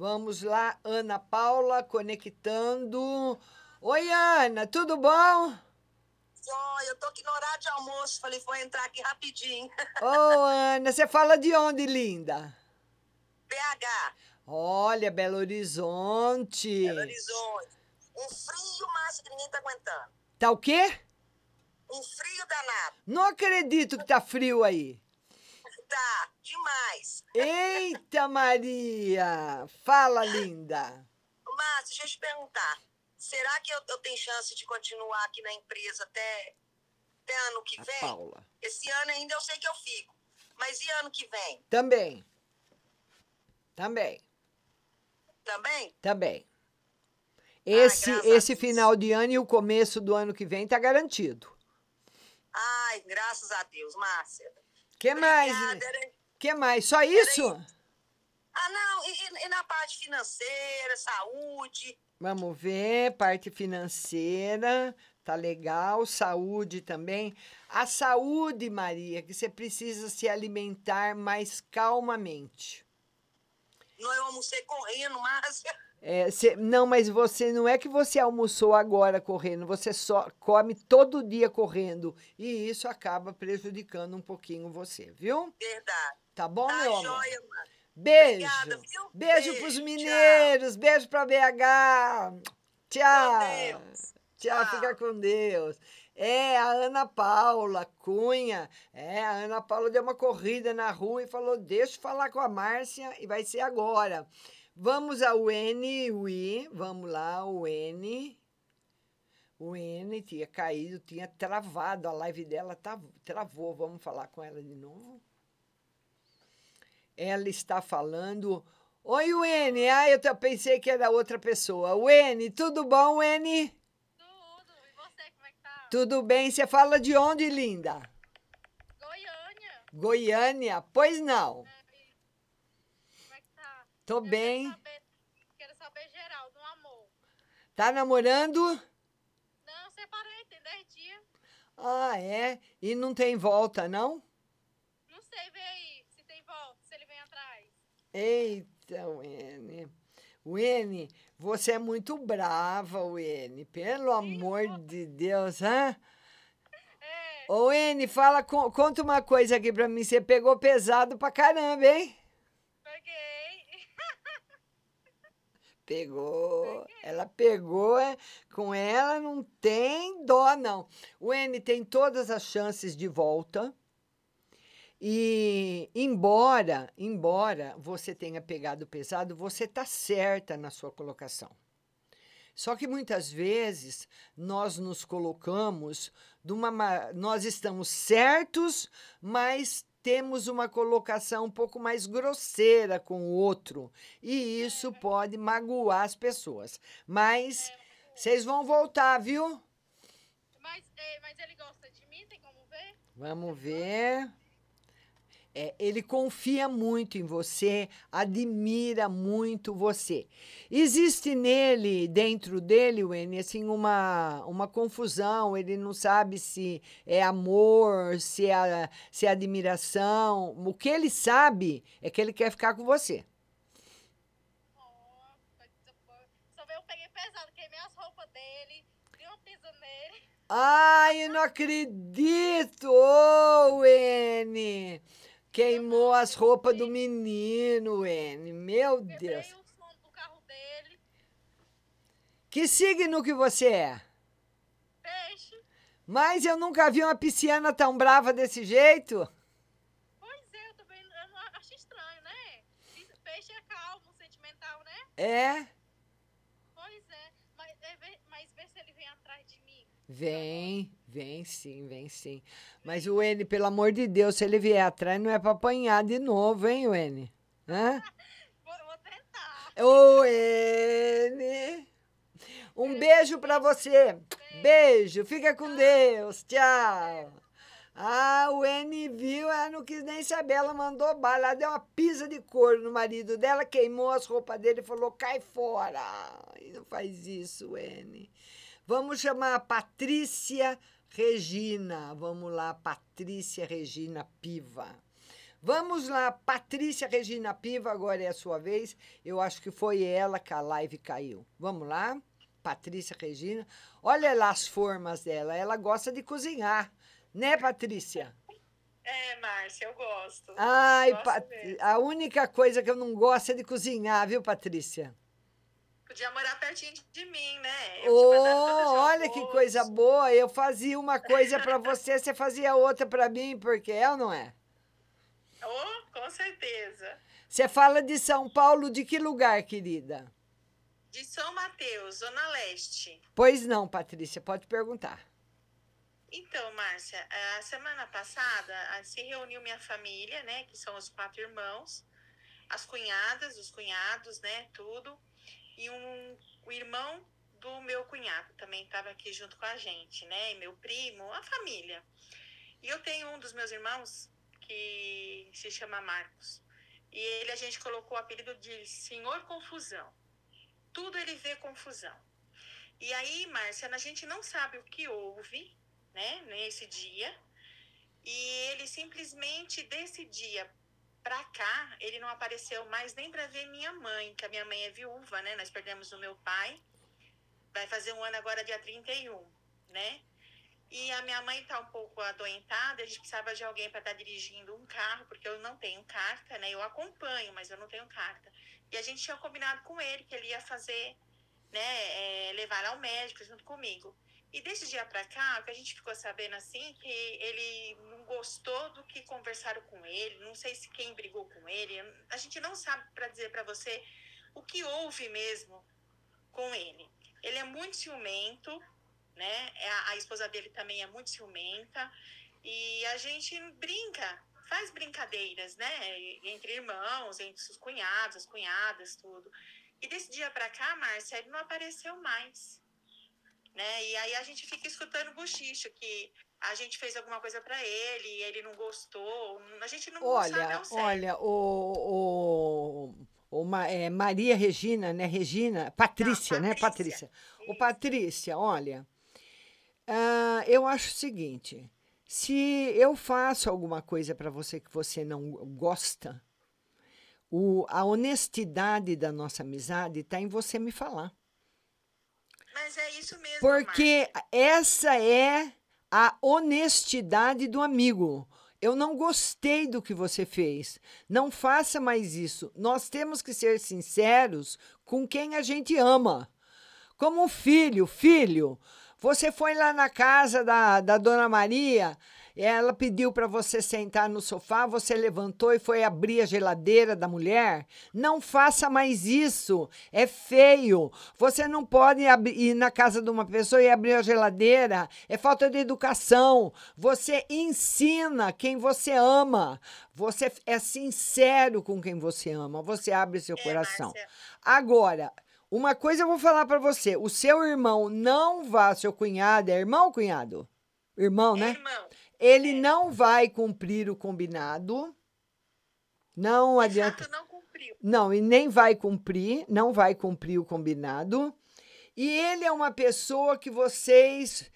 Vamos lá, Ana Paula, conectando. Oi, Ana, tudo bom? Joia, eu tô aqui no horário de almoço. Falei, vou entrar aqui rapidinho. Ô, Ana, você fala de onde, linda? PH, Olha, Belo Horizonte. Belo Horizonte. Um frio, Márcia, que ninguém tá aguentando. Tá o quê? Um frio danado. Não acredito que tá frio aí. Tá, demais. Eita, Maria! Fala, linda. Ô, Márcia, deixa eu te perguntar. Será que eu, eu tenho chance de continuar aqui na empresa até, até ano que A vem? Paula. Esse ano ainda eu sei que eu fico. Mas e ano que vem? Também. Também. Também? Também. Esse, graças a esse final de ano e o começo do ano que vem tá garantido. Ai, graças a Deus, Márcia. Que mais? Obrigada, era- Que mais? Só isso? Ah, não, e, e- na parte financeira, saúde? Vamos ver, parte financeira, tá legal, saúde também. A saúde, Maria, que você precisa se alimentar mais calmamente. Não, eu almocei correndo, Márcia. [LAUGHS] É, cê- não, mas você não é que você almoçou agora correndo, você só come todo dia correndo. E isso acaba prejudicando um pouquinho você, viu? Verdade. Tá bom, Tá meu amor? joia. Beijo. Obrigada? Beijo, Beijo, pros tchau. mineiros, beijo pra BH. Tchau. Deus. Tchau, fica com Deus. É, a Ana Paula Cunha. É, a Ana Paula deu uma corrida na rua e falou: Deixa eu falar com a Márcia e vai ser agora. Vamos ao N, o I. Vamos lá, o N. O N tinha caído, tinha travado. A live dela tá- travou. Vamos falar com ela de novo. Ela está falando. Oi, Weni. Ah, eu pensei que era outra pessoa. Weni, tudo bom, Weni? Tudo. E você, como é que tá? Tudo bem. Você fala de onde, linda? Goiânia. Goiânia? Pois não. Como é que tá? Tô bem. Quero saber geral do amor. Tá namorando? Não, separei, tem 10 dias. Ah, é? E não tem volta, não? Não sei, vê aí se tem volta, se ele vem atrás. Eita, Weni. Weni, você é muito brava, Weni. Pelo amor de Deus, hã? Ô, Weni, fala, co- conta uma coisa aqui pra mim. Você pegou pesado pra caramba, hein? Peguei. [LAUGHS] Pegou. Ela pegou. é, Com ela não tem dó, não. O N tem todas as chances de volta. E embora, embora você tenha pegado pesado, você tá certa na sua colocação. Só que muitas vezes nós nos colocamos numa, ma- nós estamos certos, mas temos uma colocação um pouco mais grosseira com o outro, e isso pode magoar as pessoas. Mas vocês vão voltar, viu? Mas, mas ele gosta de mim, tem como ver? Vamos ver. É, ele confia muito em você, admira muito você. Existe nele, dentro dele, Wendy, assim, uma, uma confusão. Ele não sabe se é amor, se é, se é admiração. O que ele sabe é que ele quer ficar com você. Só veio, eu peguei pesado, queimei as roupas dele, dei uma pisa nele. Ai, eu não acredito! Ô, N! Queimou as roupas do menino, N. Meu Deus. o som do carro dele. Que signo que você é? Peixe. Mas eu nunca vi uma pisciana tão brava desse jeito. Pois é, eu também eu não acho estranho, né? Peixe é calmo, sentimental, né? É? Pois é, mas, é, mas vê se ele vem atrás de mim. Vem, vem sim, vem sim. Mas o N, pelo amor de Deus, se ele vier atrás, não é pra apanhar de novo, hein, o N? Hã? [LAUGHS] Vou, vou tentar. Ô, N! Um beijo pra você. Beijo, fica com Deus. Tchau. Ah, o N viu, ela não quis nem saber, ela mandou bala, ela deu uma pisa de couro no marido dela, queimou as roupas dele e falou, cai fora. Ai, não faz isso, N. Vamos chamar a Patrícia Regina. Vamos lá, Patrícia Regina Piva. Vamos lá, Patrícia Regina Piva, agora é a sua vez. Eu acho que foi ela que a live caiu. Vamos lá? Patrícia Regina. Olha lá as formas dela. Ela gosta de cozinhar. Né, Patrícia? É, Márcia, eu gosto. Ai, Gosto Pat- a única coisa que eu não gosto é de cozinhar, viu, Patrícia? Podia morar pertinho de- mim, né? Eu dia olha que coisa boa. Eu fazia uma coisa pra você, você fazia outra pra mim, porque é ou não é? Oh, com certeza. Você fala de São Paulo, de que lugar, querida? De São Mateus, Zona Leste. Pois não, Patrícia, pode perguntar. Então, Márcia, a semana passada se reuniu minha família, né? Que são os quatro irmãos, as cunhadas, os cunhados, né? Tudo. E um, o irmão do meu cunhado também estava aqui junto com a gente, né? E meu primo, a família. E eu tenho um dos meus irmãos que se chama Marcos. E ele a gente colocou o apelido de Senhor Confusão. Tudo ele vê confusão. E aí, Márcia, a gente não sabe o que houve, né, nesse dia. E ele simplesmente desse dia pra cá, ele não apareceu mais nem pra ver minha mãe, que a minha mãe é viúva, né? Nós perdemos o meu pai. Vai fazer um ano agora, dia 31, né? E a minha mãe tá um pouco adoentada, a gente precisava de alguém para estar dirigindo um carro, porque eu não tenho carta, né? Eu acompanho, mas eu não tenho carta. E a gente tinha combinado com ele que ele ia fazer, né, é, levar ao médico junto comigo. E desse dia pra cá, o que a gente ficou sabendo assim, que ele não gostou do que conversaram com ele, não sei se quem brigou com ele, a gente não sabe para dizer para você o que houve mesmo com ele. Ele é muito ciumento, né? É A, a esposa dele também é muito ciumenta e a gente brinca, faz brincadeiras, né? Entre irmãos, entre os cunhados, as cunhadas, tudo. E desse dia pra cá, Márcia, ele não apareceu mais né? E aí a gente fica escutando bochicho que a gente fez alguma coisa pra ele e ele não gostou. A gente não sabe Olha, ao certo. olha, o, o, o é, Maria Regina, né? Regina, Patrícia, né? Patrícia. O Patrícia, olha, ah, eu acho o seguinte: se eu faço alguma coisa para você que você não gosta, o, a honestidade da nossa amizade está em você me falar. Mas é isso mesmo, Porque essa é a honestidade do amigo. Eu não gostei do que você fez. Não faça mais isso. Nós temos que ser sinceros com quem a gente ama. Como um filho, filho, você foi lá na casa da, da dona Maria, ela pediu para você sentar no sofá, você levantou e foi abrir a geladeira da mulher. Não faça mais isso, é feio. Você não pode ir na casa de uma pessoa e abrir a geladeira, é falta de educação. Você ensina quem você ama. Você é sincero com quem você ama, você abre seu coração. Agora, uma coisa eu vou falar para você: o seu irmão não vá, seu cunhado, é irmão ou cunhado? Irmão, né? Ele não vai cumprir o combinado. Não adianta. não cumpriu. Não, e nem vai cumprir, não vai cumprir o combinado. E ele é uma pessoa que vocês,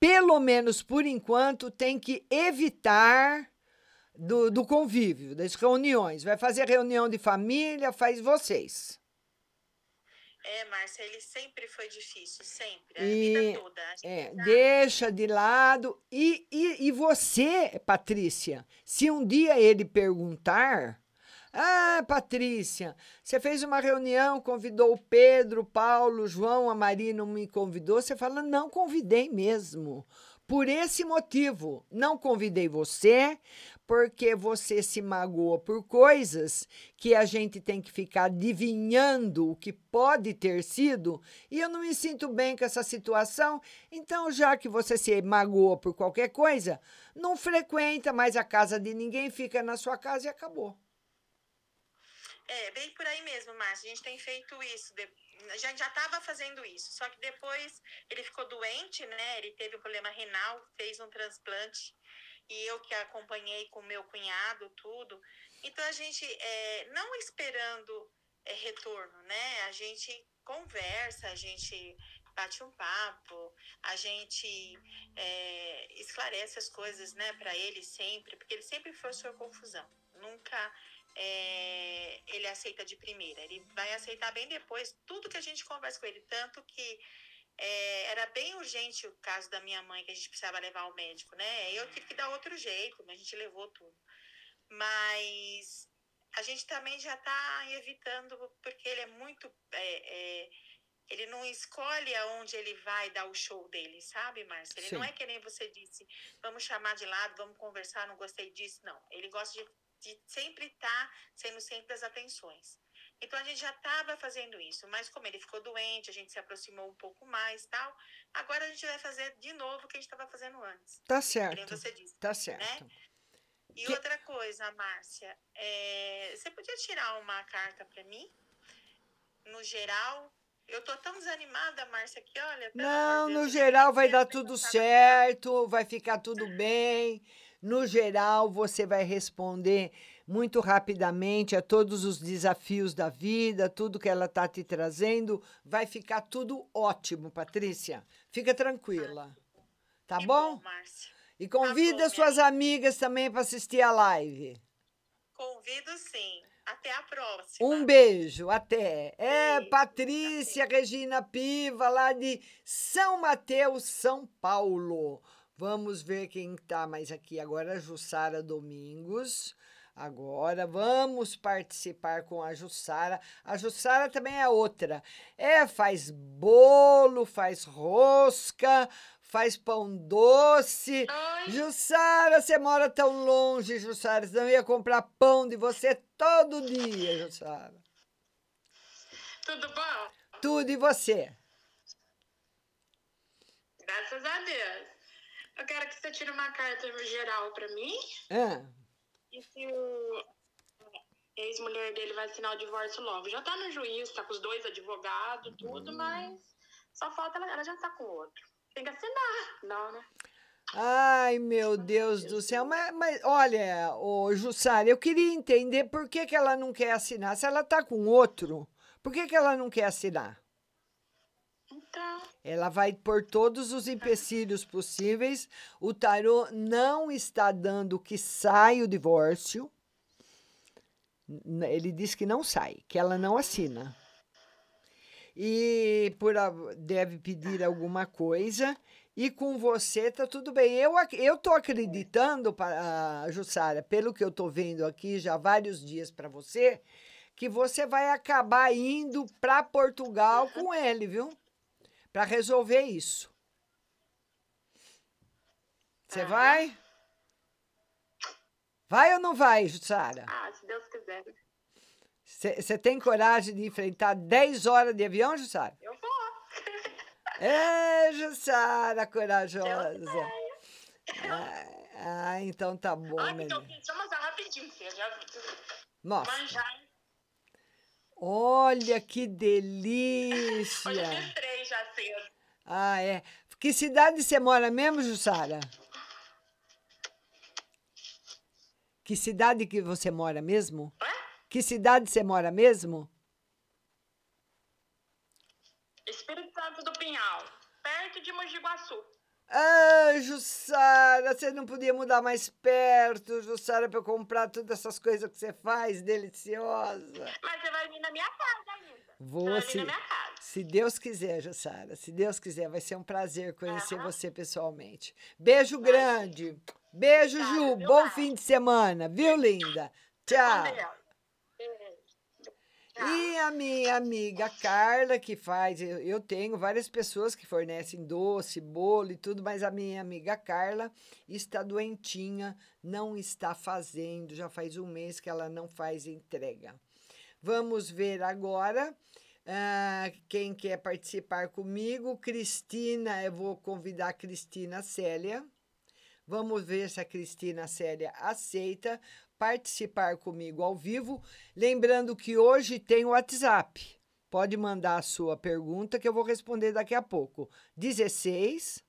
pelo menos por enquanto, tem que evitar do, do convívio, das reuniões. Vai fazer reunião de família, faz vocês. É, Márcia, ele sempre foi difícil, sempre, a E, vida toda. É, sabe. deixa de lado. E, e, e você, Patrícia, se um dia ele perguntar. Ah, Patrícia, você fez uma reunião, convidou o Pedro, o Paulo, o João, a Maria não me convidou. Você fala, não convidei mesmo. Por esse motivo, não convidei você, porque você se magoa por coisas que a gente tem que ficar adivinhando o que pode ter sido, e eu não me sinto bem com essa situação. Então, já que você se magoa por qualquer coisa, não frequenta mais a casa de ninguém, fica na sua casa e acabou. É, bem por aí mesmo, Márcia. A gente tem feito isso. de- A gente já estava fazendo isso. Só que depois ele ficou doente, né? Ele teve um problema renal, fez um transplante. E eu que acompanhei com meu cunhado, tudo. Então a gente, é, não esperando é, retorno, né? A gente conversa, a gente bate um papo, a gente é, esclarece as coisas, né, para ele sempre, porque ele sempre foi senhor confusão. Nunca é, ele aceita de primeira. Ele vai aceitar bem depois tudo que a gente conversa com ele. Tanto que é, era bem urgente o caso da minha mãe, que a gente precisava levar ao médico, né? Eu tive que dar outro jeito, mas a gente levou tudo. Mas a gente também já está evitando, porque ele é muito. é, é, ele não escolhe aonde ele vai dar o show dele, sabe, Márcia? Ele não Sim. é que nem você disse, vamos chamar de lado, vamos conversar, não gostei disso. Não. Ele gosta de, de sempre estar sendo o centro das atenções. Então a gente já estava fazendo isso, mas como ele ficou doente, a gente se aproximou um pouco mais tal. Agora a gente vai fazer de novo o que a gente estava fazendo antes. Tá Que certo. você disse. Tá certo. E Que- outra coisa, Márcia, é, você podia tirar uma carta para mim? No geral, eu tô tão desanimada, Márcia, que olha. Não, no geral vai dar tudo certo, vai ficar tudo bem. No geral, você vai responder muito rapidamente a todos os desafios da vida, tudo que ela está te trazendo. Vai ficar tudo ótimo, Patrícia. Fica tranquila. Tá bom? Márcia. E convida suas amigas também para assistir a live. Convido sim. Até a próxima. Um beijo, até. É Patrícia Regina Piva, lá de São Mateus, São Paulo. Vamos ver quem está mais aqui agora, Jussara Domingos. Agora vamos participar com a Jussara. A Jussara também é outra. É, faz bolo, faz rosca, faz pão doce. Jussara, você mora tão longe, Jussara. Senão eu ia comprar pão de você todo dia, Jussara. Tudo bom? Tudo e você? Graças a Deus. Eu quero que você tire uma carta geral pra mim. Ah, E se o ex-mulher dele vai assinar o divórcio logo. Já tá no juiz, tá com os dois advogados, tudo, mas só falta ela, ela já tá com o outro. Tem que assinar. Não, né? Ai, meu Deus do céu. Mas, mas olha, ô, Jussara, eu queria entender por que, que ela não quer assinar. Se ela tá com outro, por que, que ela não quer assinar? Então, Ela vai por todos os empecilhos possíveis. O tarô não está dando que sai o divórcio. Ele diz que não sai, que ela não assina. E por deve pedir alguma coisa. E com você tá tudo bem. Eu, eu tô acreditando, para Jussara, pelo que eu tô vendo aqui já há vários dias para você, que você vai acabar indo para Portugal com ele, viu? Para resolver isso. Você vai? Vai ou não vai, Jussara? ah, se Deus quiser. Você tem coragem de enfrentar 10 horas de avião, Jussara? Eu vou. É, Jussara, corajosa. Ah, ah, então tá bom, meu então, deixa eu mostrar rapidinho, você já Nossa. manjar. Olha que [LAUGHS] Hoje eu delícia. fiz três já cedo. Ah, é. Que cidade você mora mesmo, Jussara? Que cidade que você mora mesmo? Que cidade você mora mesmo? Espírito Santo do Pinhal, perto de Mogi Guaçu. Ah, Jussara, você não podia mudar mais perto, Jussara, para eu comprar todas essas coisas que você faz, deliciosa. Mas você vai vir na minha casa ainda. Vou, Você vai vir se, na minha casa. se Deus quiser, Jussara, se Deus quiser, vai ser um prazer conhecer você pessoalmente. Beijo grande. Beijo, Ju. Bom fim de semana, viu, linda? Tchau. E a minha amiga Carla, que faz, eu, eu tenho várias pessoas que fornecem doce, bolo e tudo, mas a minha amiga Carla está doentinha, não está fazendo, já faz um mês que ela não faz entrega. Vamos ver agora ah, quem quer participar comigo. Cristina, eu vou convidar a Cristina Célia. Vamos ver se a Cristina Célia aceita participar comigo ao vivo. Lembrando que hoje tem o WhatsApp. Pode mandar a sua pergunta que eu vou responder daqui a pouco. 16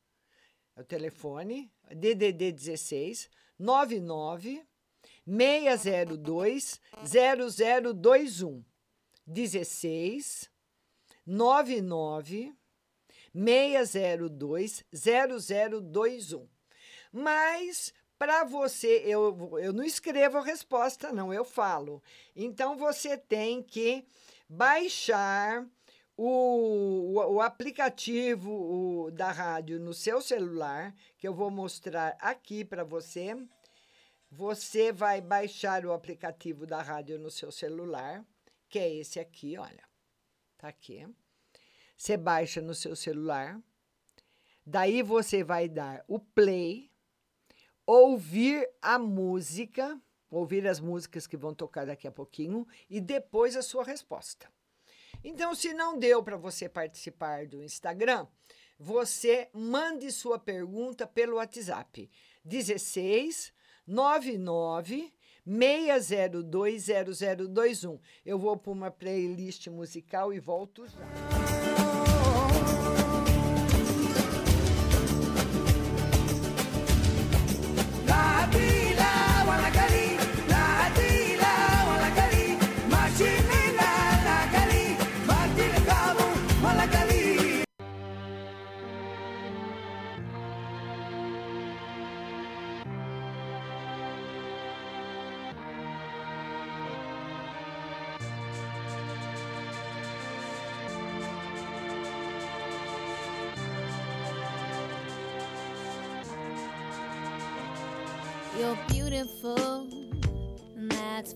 é o telefone, DDD 16 99 602 0021 16 99 602 0021. Mas Para você, eu, eu não escrevo a resposta, não, eu falo. Então você tem que baixar o, o, o aplicativo o, da rádio no seu celular, que eu vou mostrar aqui para você. Você vai baixar o aplicativo da rádio no seu celular, que é esse aqui, olha. Tá aqui. Você baixa no seu celular. Daí você vai dar o play, ouvir a música, ouvir as músicas que vão tocar daqui a pouquinho e depois a sua resposta. Então, se não deu para você participar do Instagram, você mande sua pergunta pelo WhatsApp 16 99 6020021. Eu vou para uma playlist musical e volto já.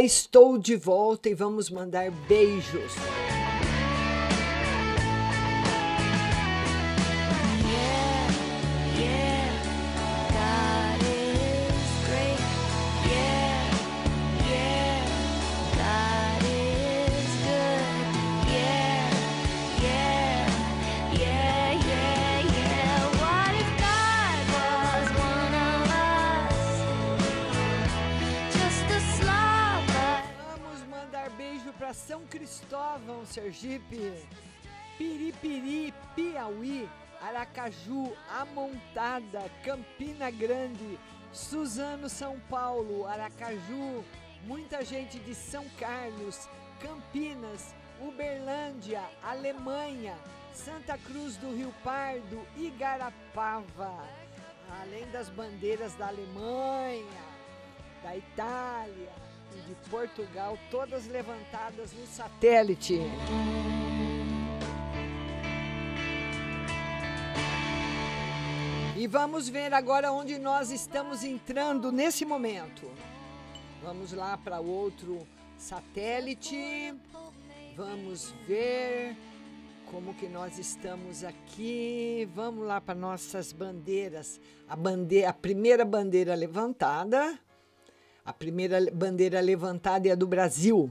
Estou de volta e vamos mandar beijos. Aracaju, Amontada, Campina Grande, Suzano, São Paulo, Aracaju, muita gente de São Carlos, Campinas, Uberlândia, Alemanha, Santa Cruz do Rio Pardo, Igarapava, além das bandeiras da Alemanha, da Itália e de Portugal, todas levantadas no satélite. E vamos ver agora onde nós estamos entrando nesse momento. Vamos lá para outro satélite. Vamos ver como que nós estamos aqui. Vamos lá para nossas bandeiras. A bandeira, a primeira bandeira levantada. A primeira bandeira levantada é a do Brasil.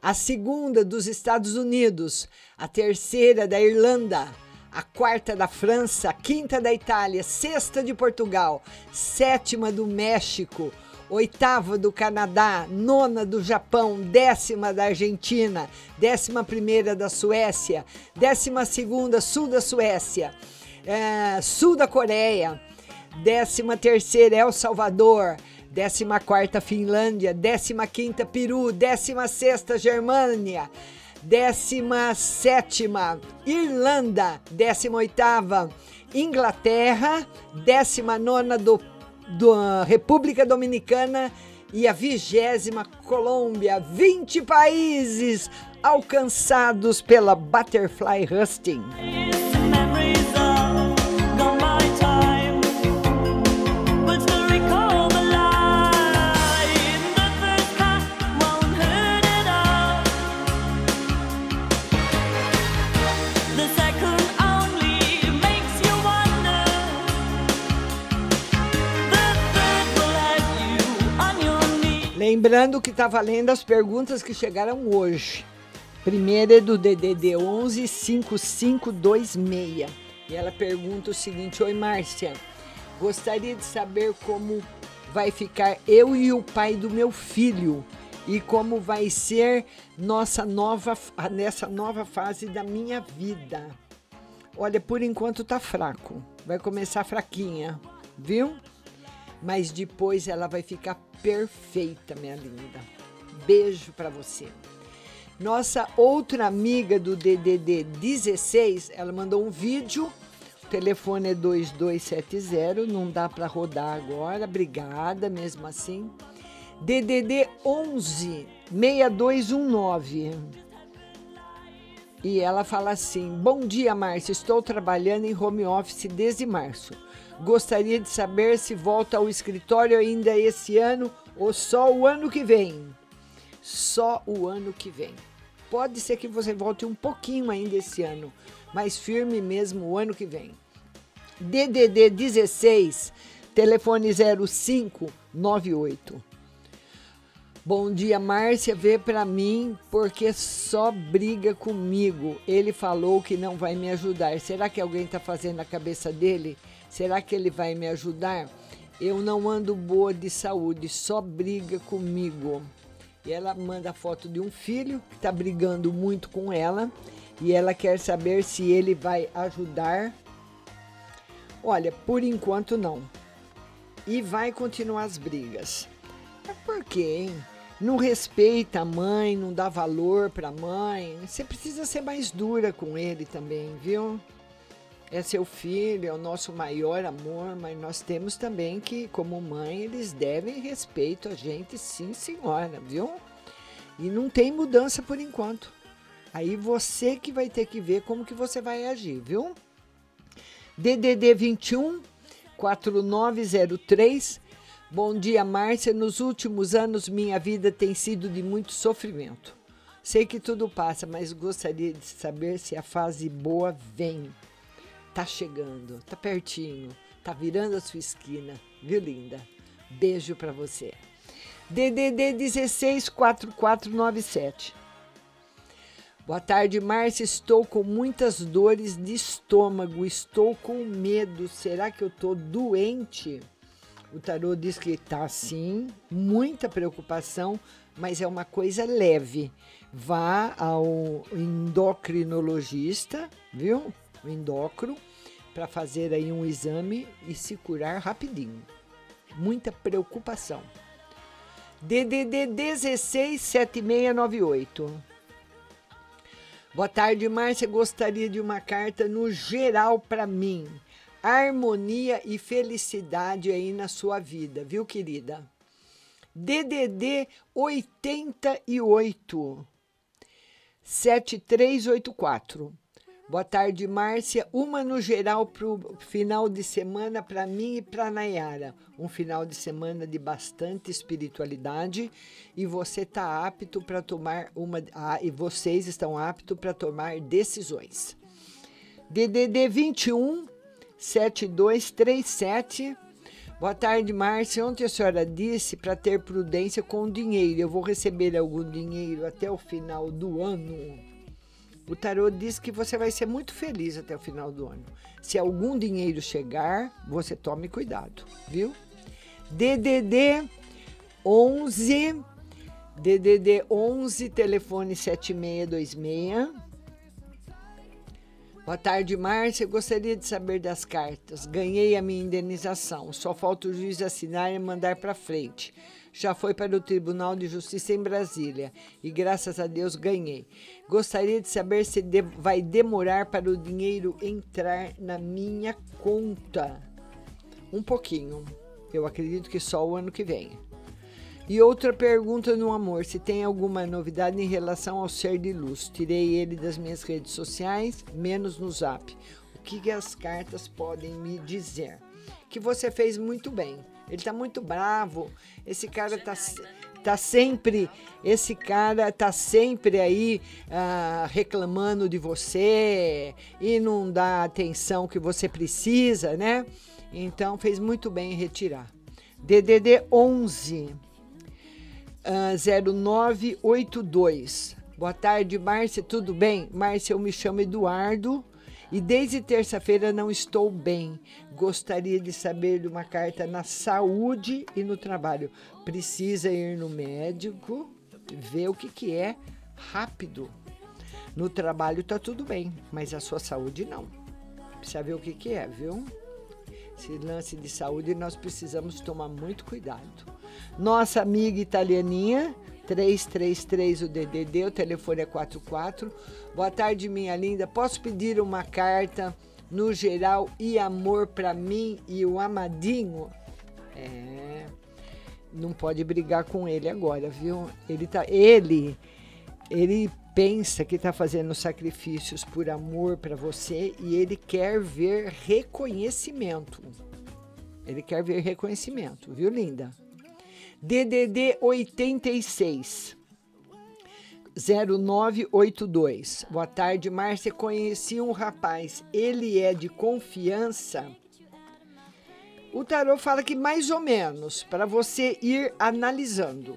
A segunda dos Estados Unidos, a terceira da Irlanda, a quarta da França, a quinta da Itália, sexta de Portugal, sétima do México, oitava do Canadá, nona do Japão, décima da Argentina, décima primeira da Suécia, décima segunda sul da Suécia, eh, sul da Coreia, décima terceira El Salvador, décima quarta Finlândia, décima quinta Peru, décima sexta Germânia, décima sétima. Irlanda, décima oitava. Inglaterra, décima nona do, do ah, República Dominicana. E a vigésima Colômbia, 20 países alcançados pela Butterfly Husting. Lembrando que tá valendo as perguntas que chegaram hoje. Primeira é do DDD 11 5526. E ela pergunta o seguinte: Oi, Márcia. Gostaria de saber como vai ficar eu e o pai do meu filho e como vai ser nossa nova nessa nova fase da minha vida. Olha, por enquanto tá fraco. Vai começar fraquinha, viu? Mas depois ela vai ficar perfeita, minha linda. Beijo pra você. Nossa outra amiga do DDD 16, ela mandou um vídeo. O telefone é 2270, não dá para rodar agora. Obrigada, mesmo assim. DDD 11 6219. E ela fala assim: Bom dia, Márcia. Estou trabalhando em home office desde março. Gostaria de saber se volta ao escritório ainda esse ano ou só o ano que vem. Só o ano que vem. Pode ser que você volte um pouquinho ainda esse ano, mas firme mesmo o ano que vem. DDD 16, telefone 0598. Bom dia, Márcia. Vê pra mim porque só briga comigo. Ele falou que não vai me ajudar. Será que alguém tá fazendo a cabeça dele? Será que ele vai me ajudar? Eu não ando boa de saúde, só briga comigo. E ela manda foto de um filho que tá brigando muito com ela e ela quer saber se ele vai ajudar. Olha, por enquanto não. E vai continuar as brigas. Por quê, hein? Não respeita a mãe, não dá valor pra mãe. Você precisa ser mais dura com ele também, viu? É seu filho, é o nosso maior amor, mas nós temos também que, como mãe, eles devem respeito a gente, sim, senhora, viu? E não tem mudança por enquanto. Aí você que vai ter que ver como que você vai agir, viu? DDD 21 4903. Bom dia, Márcia. Nos últimos anos, minha vida tem sido de muito sofrimento. Sei que tudo passa, mas gostaria de saber se a fase boa vem. Tá chegando, tá pertinho, tá virando a sua esquina, viu, linda? Beijo pra você. DDD 164497. Boa tarde, Márcia. Estou com muitas dores de estômago. Estou com medo. Será que eu estou doente? O tarô diz que está sim, muita preocupação, mas é uma coisa leve. Vá ao endocrinologista, viu? Endócrino, para fazer aí um exame e se curar rapidinho. Muita preocupação. DDD 167698. Boa tarde, Márcia. Gostaria de uma carta no geral para mim. Harmonia e felicidade aí na sua vida, viu, querida? DDD 88 7384. Boa tarde, Márcia. Uma no geral para o final de semana para mim e para Nayara. Um final de semana de bastante espiritualidade e você está apto para tomar uma ah, e vocês estão aptos para tomar decisões. DDD 21 7237. Boa tarde, Márcia. Ontem a senhora disse para ter prudência com o dinheiro. Eu vou receber algum dinheiro até o final do ano. O tarô diz que você vai ser muito feliz até o final do ano. Se algum dinheiro chegar, você tome cuidado, viu? DDD 11 DDD 11 telefone 7626. Boa tarde, Márcia. Gostaria de saber das cartas. Ganhei a minha indenização. Só falta o juiz assinar e mandar para frente já foi para o Tribunal de Justiça em Brasília e graças a Deus ganhei. Gostaria de saber se de vai demorar para o dinheiro entrar na minha conta. Um pouquinho. Eu acredito que só o ano que vem. E outra pergunta no amor: se tem alguma novidade em relação ao ser de luz? Tirei ele das minhas redes sociais, menos no zap. O que, as cartas podem me dizer? Que você fez muito bem ele tá muito bravo. Esse cara tá, tá sempre, esse cara tá sempre aí ah, reclamando de você e não dá a atenção que você precisa, né? Então fez muito bem em retirar. DDD 11 ah, 0982. Boa tarde, Márcia, tudo bem? Márcia, eu me chamo Eduardo e desde terça-feira não estou bem. Gostaria de saber de uma carta na saúde e no trabalho. Precisa ir no médico, ver o que, que é rápido. No trabalho tá tudo bem, mas a sua saúde não. Precisa ver o que, que é, viu? Esse lance de saúde nós precisamos tomar muito cuidado. Nossa amiga italianinha 333 o DDD, o telefone é 44. Boa tarde, minha linda. Posso pedir uma carta no geral e amor para mim e o amadinho? É. Não pode brigar com ele agora, viu? Ele tá ele ele pensa que está fazendo sacrifícios por amor para você e ele quer ver reconhecimento. Ele quer ver reconhecimento, viu, linda? DDD 86 0982. Boa tarde, Márcia. Conheci um rapaz. Ele é de confiança. O tarô fala que mais ou menos, para você ir analisando.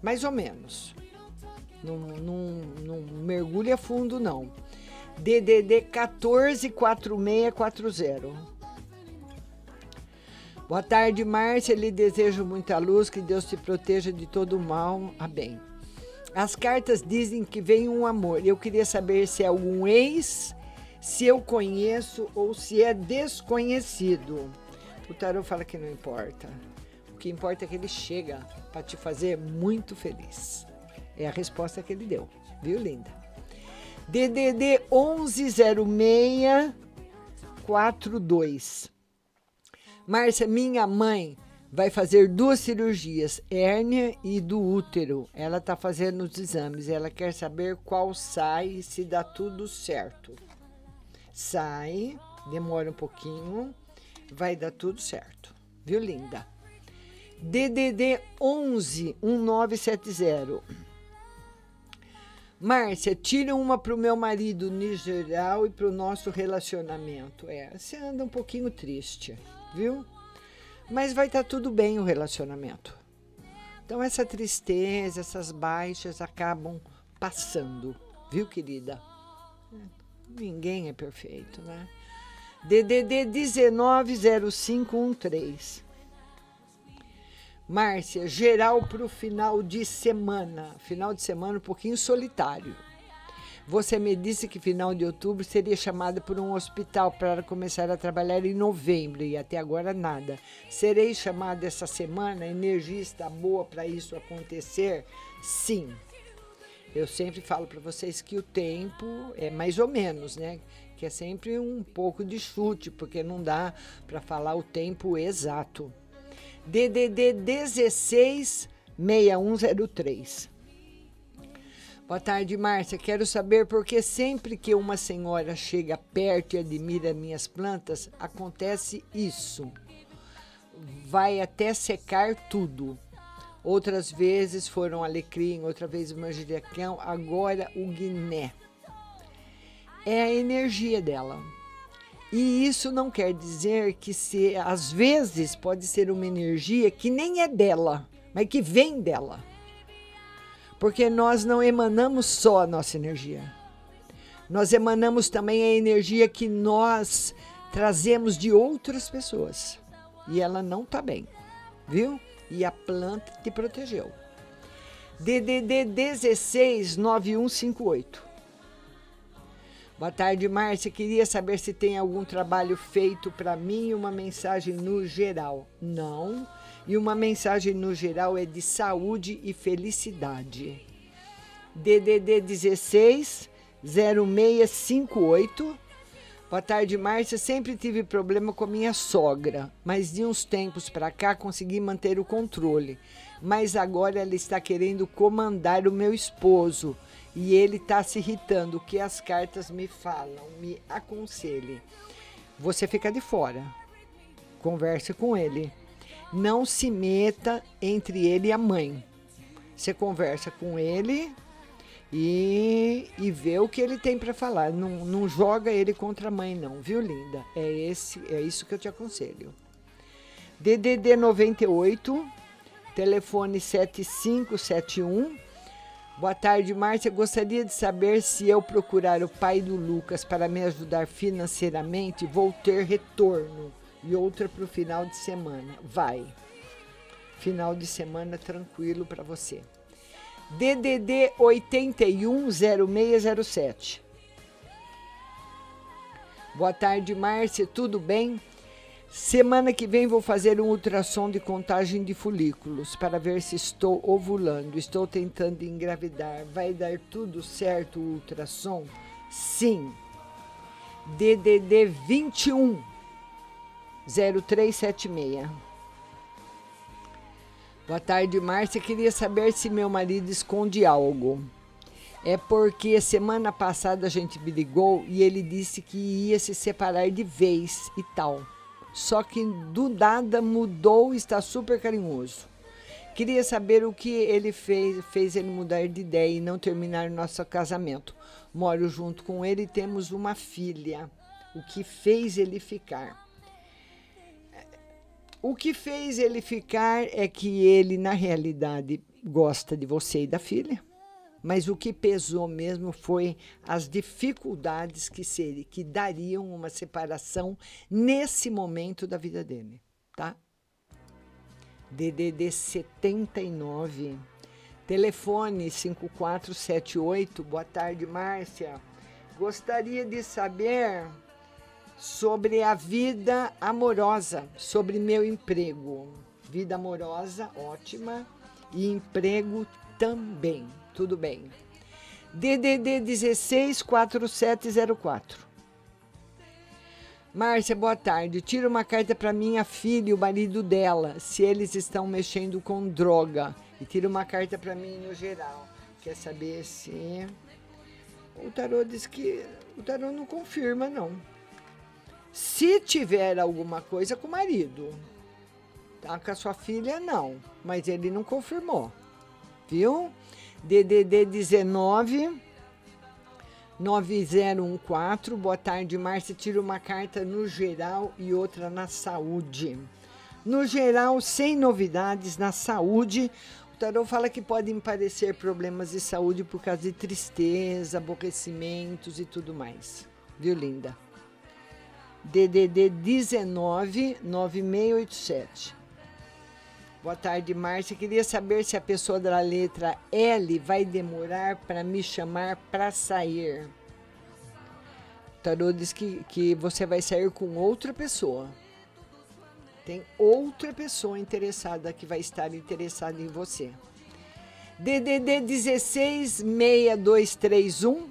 Mais ou menos. Não, não mergulha fundo, não. DDD 144640. Boa tarde, Márcia. Lhe desejo muita luz, que Deus te proteja de todo mal. Amém. As cartas dizem que vem um amor. Eu queria saber se é algum ex, se eu conheço ou se é desconhecido. O tarot fala que não importa. O que importa é que ele chega para te fazer muito feliz. É a resposta que ele deu, viu, linda? DDD 1106 42. Márcia, minha mãe vai fazer duas cirurgias, hérnia e do útero. Ela está fazendo os exames. Ela quer saber qual sai e se dá tudo certo. Sai, demora um pouquinho, vai dar tudo certo. Viu, linda? DDD 11 1970. Márcia, tira uma pro meu marido no geral e pro nosso relacionamento. É, você anda um pouquinho triste, viu? Mas vai estar tudo bem o relacionamento. Então essa tristeza, essas baixas acabam passando, viu, querida? Ninguém é perfeito, né? DDD 190513. Márcia, geral para o final de semana. Final de semana um pouquinho solitário. Você me disse que final de outubro seria chamada por um hospital para começar a trabalhar em novembro e até agora nada. Serei chamada essa semana? A energia está boa para isso acontecer? Sim. Eu sempre falo para vocês que o tempo é mais ou menos, né? Que é sempre um pouco de chute, porque não dá para falar o tempo exato. DDD 16 6103. Boa tarde, Márcia. Quero saber por que sempre que uma senhora chega perto e admira minhas plantas, acontece isso. Vai até secar tudo. Outras vezes foram alecrim, outra vez manjericão, agora o guiné. É a energia dela. E isso não quer dizer que se às vezes pode ser uma energia que nem é dela, mas que vem dela. Porque nós não emanamos só a nossa energia. Nós emanamos também a energia que nós trazemos de outras pessoas. E ela não está bem, viu? E a planta te protegeu. DDD 16 9158. Boa tarde, Márcia. Queria saber se tem algum trabalho feito para mim e uma mensagem no geral. Não. E uma mensagem no geral é de saúde e felicidade. DDD 16 0658. Boa tarde, Márcia. Sempre tive problema com minha sogra, mas de uns tempos para cá consegui manter o controle. Mas agora ela está querendo comandar o meu esposo e ele está se irritando. O que as cartas me falam? Me aconselhe. Você fica de fora. Converse com ele. Não se meta entre ele e a mãe. Você conversa com ele e, e vê o que ele tem para falar. Não, não joga ele contra a mãe, não, viu, linda? É, esse, é isso que eu te aconselho. DDD 98, telefone 7571 Boa tarde, Márcia. Gostaria de saber se eu procurar o pai do Lucas para me ajudar financeiramente, vou ter retorno. E outra para o final de semana. Vai. Final de semana tranquilo para você. DDD 810607. Boa tarde, Márcia. Tudo bem? Semana que vem vou fazer um ultrassom de contagem de folículos para ver se estou ovulando. Estou tentando engravidar. Vai dar tudo certo o ultrassom? Sim. DDD 21 0376. Boa tarde, Márcia. Queria saber se meu marido esconde algo. É porque semana passada a gente brigou e ele disse que ia se separar de vez e tal só que do nada mudou e está super carinhoso. Queria saber o que ele fez, fez ele mudar de ideia e não terminar nosso casamento. Moro junto com ele e temos uma filha. O que fez ele ficar? O que fez ele ficar é que ele, na realidade, gosta de você e da filha mas o que pesou mesmo foi as dificuldades que seria, que dariam uma separação nesse momento da vida dele, tá? DDD 79 telefone 5478. Boa tarde, Márcia. Gostaria de saber sobre a vida amorosa, sobre meu emprego. Vida amorosa, ótima. E emprego também. Tudo bem. DDD 16 4704. Márcia, boa tarde. Tira uma carta para minha filha e o marido dela, se eles estão mexendo com droga. E tira uma carta para mim no geral. Quer saber se. O tarô diz que. O tarô não confirma, não. Se tiver alguma coisa com o marido, tá? Com a sua filha, não. Mas ele não confirmou. Viu? DDD 19 9014. Boa tarde, Márcia. Tira uma carta no geral e outra na saúde. No geral, sem novidades na saúde. O tarô fala que podem parecer problemas de saúde por causa de tristeza, aborrecimentos e tudo mais. Viu, linda? DDD 19 9687. Boa tarde, Márcia. Queria saber se a pessoa da letra L vai demorar para me chamar para sair. O tarô diz que, que você vai sair com outra pessoa. Tem outra pessoa interessada que vai estar interessada em você. DDD 166231.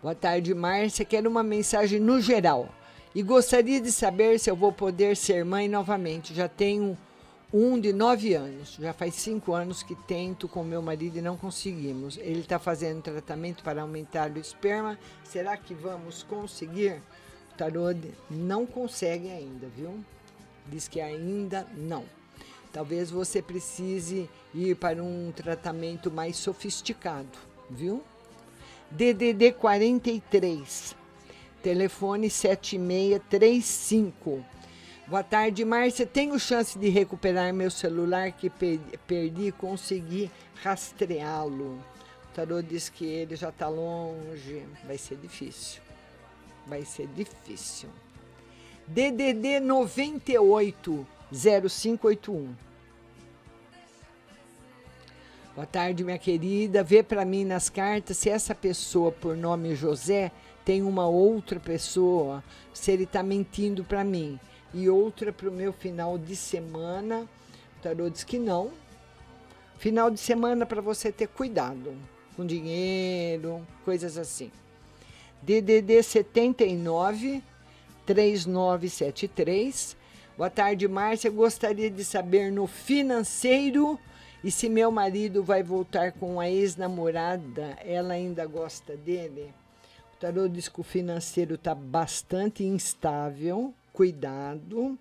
Boa tarde, Márcia. Quero uma mensagem no geral. E gostaria de saber se eu vou poder ser mãe novamente. Já tenho um de nove anos. Já faz cinco anos que tento com meu marido e não conseguimos. Ele está fazendo tratamento para aumentar o esperma. Será que vamos conseguir? O tarô não consegue ainda, viu? Diz que ainda não. Talvez você precise ir para um tratamento mais sofisticado, viu? DDD 43 telefone 7635. Boa tarde, Márcia. Tenho chance de recuperar meu celular que per- perdi e conseguir rastreá-lo. O tarô diz que ele já está longe. Vai ser difícil. Vai ser difícil. DDD 98 0581. Boa tarde, minha querida. Vê para mim nas cartas se essa pessoa por nome José tem uma outra pessoa, se ele está mentindo para mim. E outra para o meu final de semana. O tarô diz que não. Final de semana para você ter cuidado com dinheiro, coisas assim. DDD 79 3973. Boa tarde, Márcia. Gostaria de saber no financeiro e se meu marido vai voltar com a ex-namorada, ela ainda gosta dele? Tarô diz que o financeiro está bastante instável, cuidado,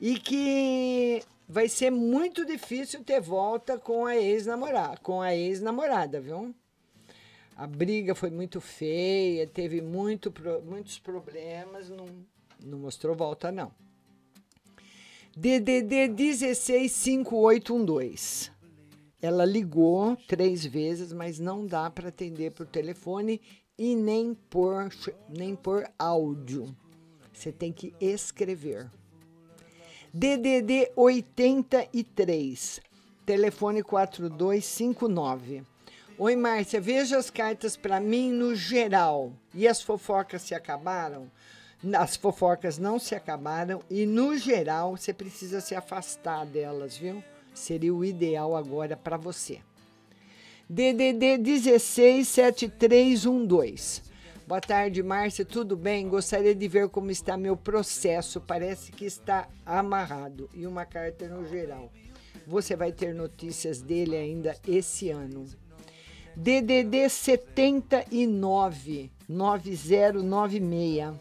e que vai ser muito difícil ter volta com a ex-namorada, com a ex-namorada, viu? A briga foi muito feia, teve muito, muitos problemas, não, não mostrou volta, não. DDD 165812. Ela ligou três vezes, mas não dá para atender por telefone e nem por, nem por áudio. Você tem que escrever. DDD 83, telefone 4259. Oi, Márcia, veja as cartas para mim no geral. E as fofocas se acabaram? As fofocas não se acabaram e no geral você precisa se afastar delas, viu? Seria o ideal agora para você. DDD 167312. Boa tarde, Márcia. Tudo bem? Gostaria de ver como está meu processo. Parece que está amarrado. E uma carta no geral. Você vai ter notícias dele ainda esse ano. DDD 79 9096.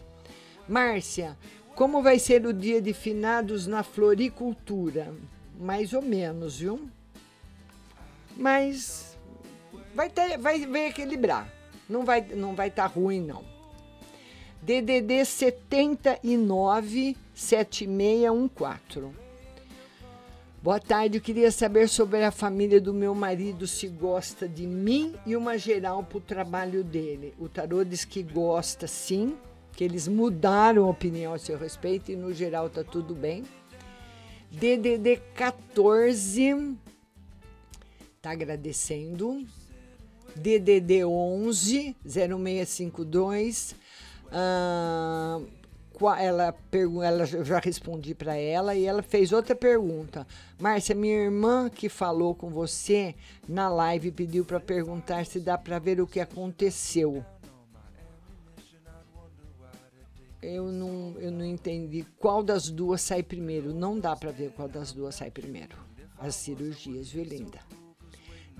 Márcia, como vai ser o dia de finados na floricultura? Mais ou menos, viu? Mas vai ter, vai, vai equilibrar. Não vai não vai estar ruim não. DDD 79 7614. Boa tarde, eu queria saber sobre a família do meu marido, se gosta de mim e uma geral para o trabalho dele. O tarô diz que gosta sim, que eles mudaram a opinião a seu respeito e no geral tá tudo bem. DDD 14 tá agradecendo. DDD 11 0652 ah, ela, ela eu já respondi para ela e ela fez outra pergunta. Márcia, minha irmã que falou com você na live pediu para perguntar se dá para ver o que aconteceu. Eu não, eu não entendi qual das duas sai primeiro. Não dá para ver qual das duas sai primeiro. As cirurgias, viu, linda?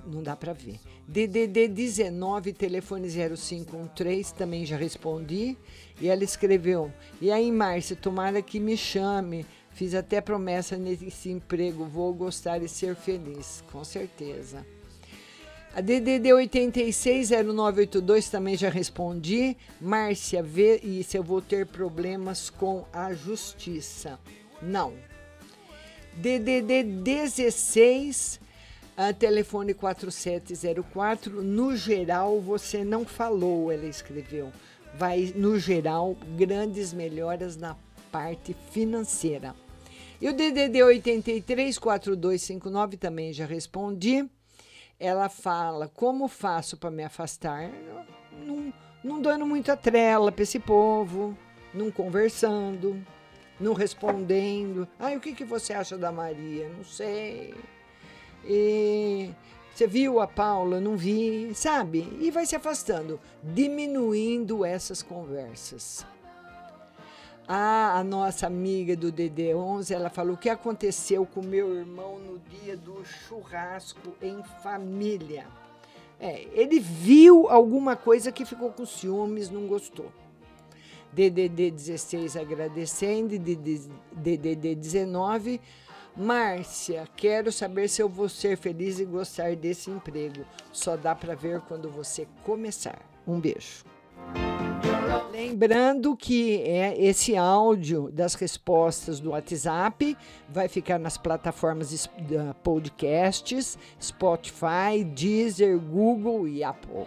Não dá para ver. DDD 19, telefone 0513, também já respondi. E ela escreveu: E aí, Márcia, tomara que me chame. Fiz até promessa nesse emprego. Vou gostar e ser feliz. Com certeza. A DDD 860982 também já respondi. Márcia, vê e se eu vou ter problemas com a justiça. Não. DDD 16, ah, telefone 4704. No geral, você não falou, ela escreveu. Vai, no geral, grandes melhoras na parte financeira. E o DDD 834259 também já respondi. Ela fala: como faço para me afastar? Não, não dando muita trela para esse povo, não conversando, não respondendo. Ai, o que, que você acha da Maria? Não sei. E você viu a Paula? Não vi, sabe? E vai se afastando, diminuindo essas conversas. Ah, a nossa amiga do DD11, ela falou o que aconteceu com meu irmão no dia do churrasco em família. É, ele viu alguma coisa que ficou com ciúmes, não gostou. DDD 16 agradecendo, DDD 19. Márcia, quero saber se eu vou ser feliz e gostar desse emprego. Só dá para ver quando você começar. Um beijo. Lembrando que é esse áudio das respostas do WhatsApp vai ficar nas plataformas podcasts, Spotify, Deezer, Google e Apple.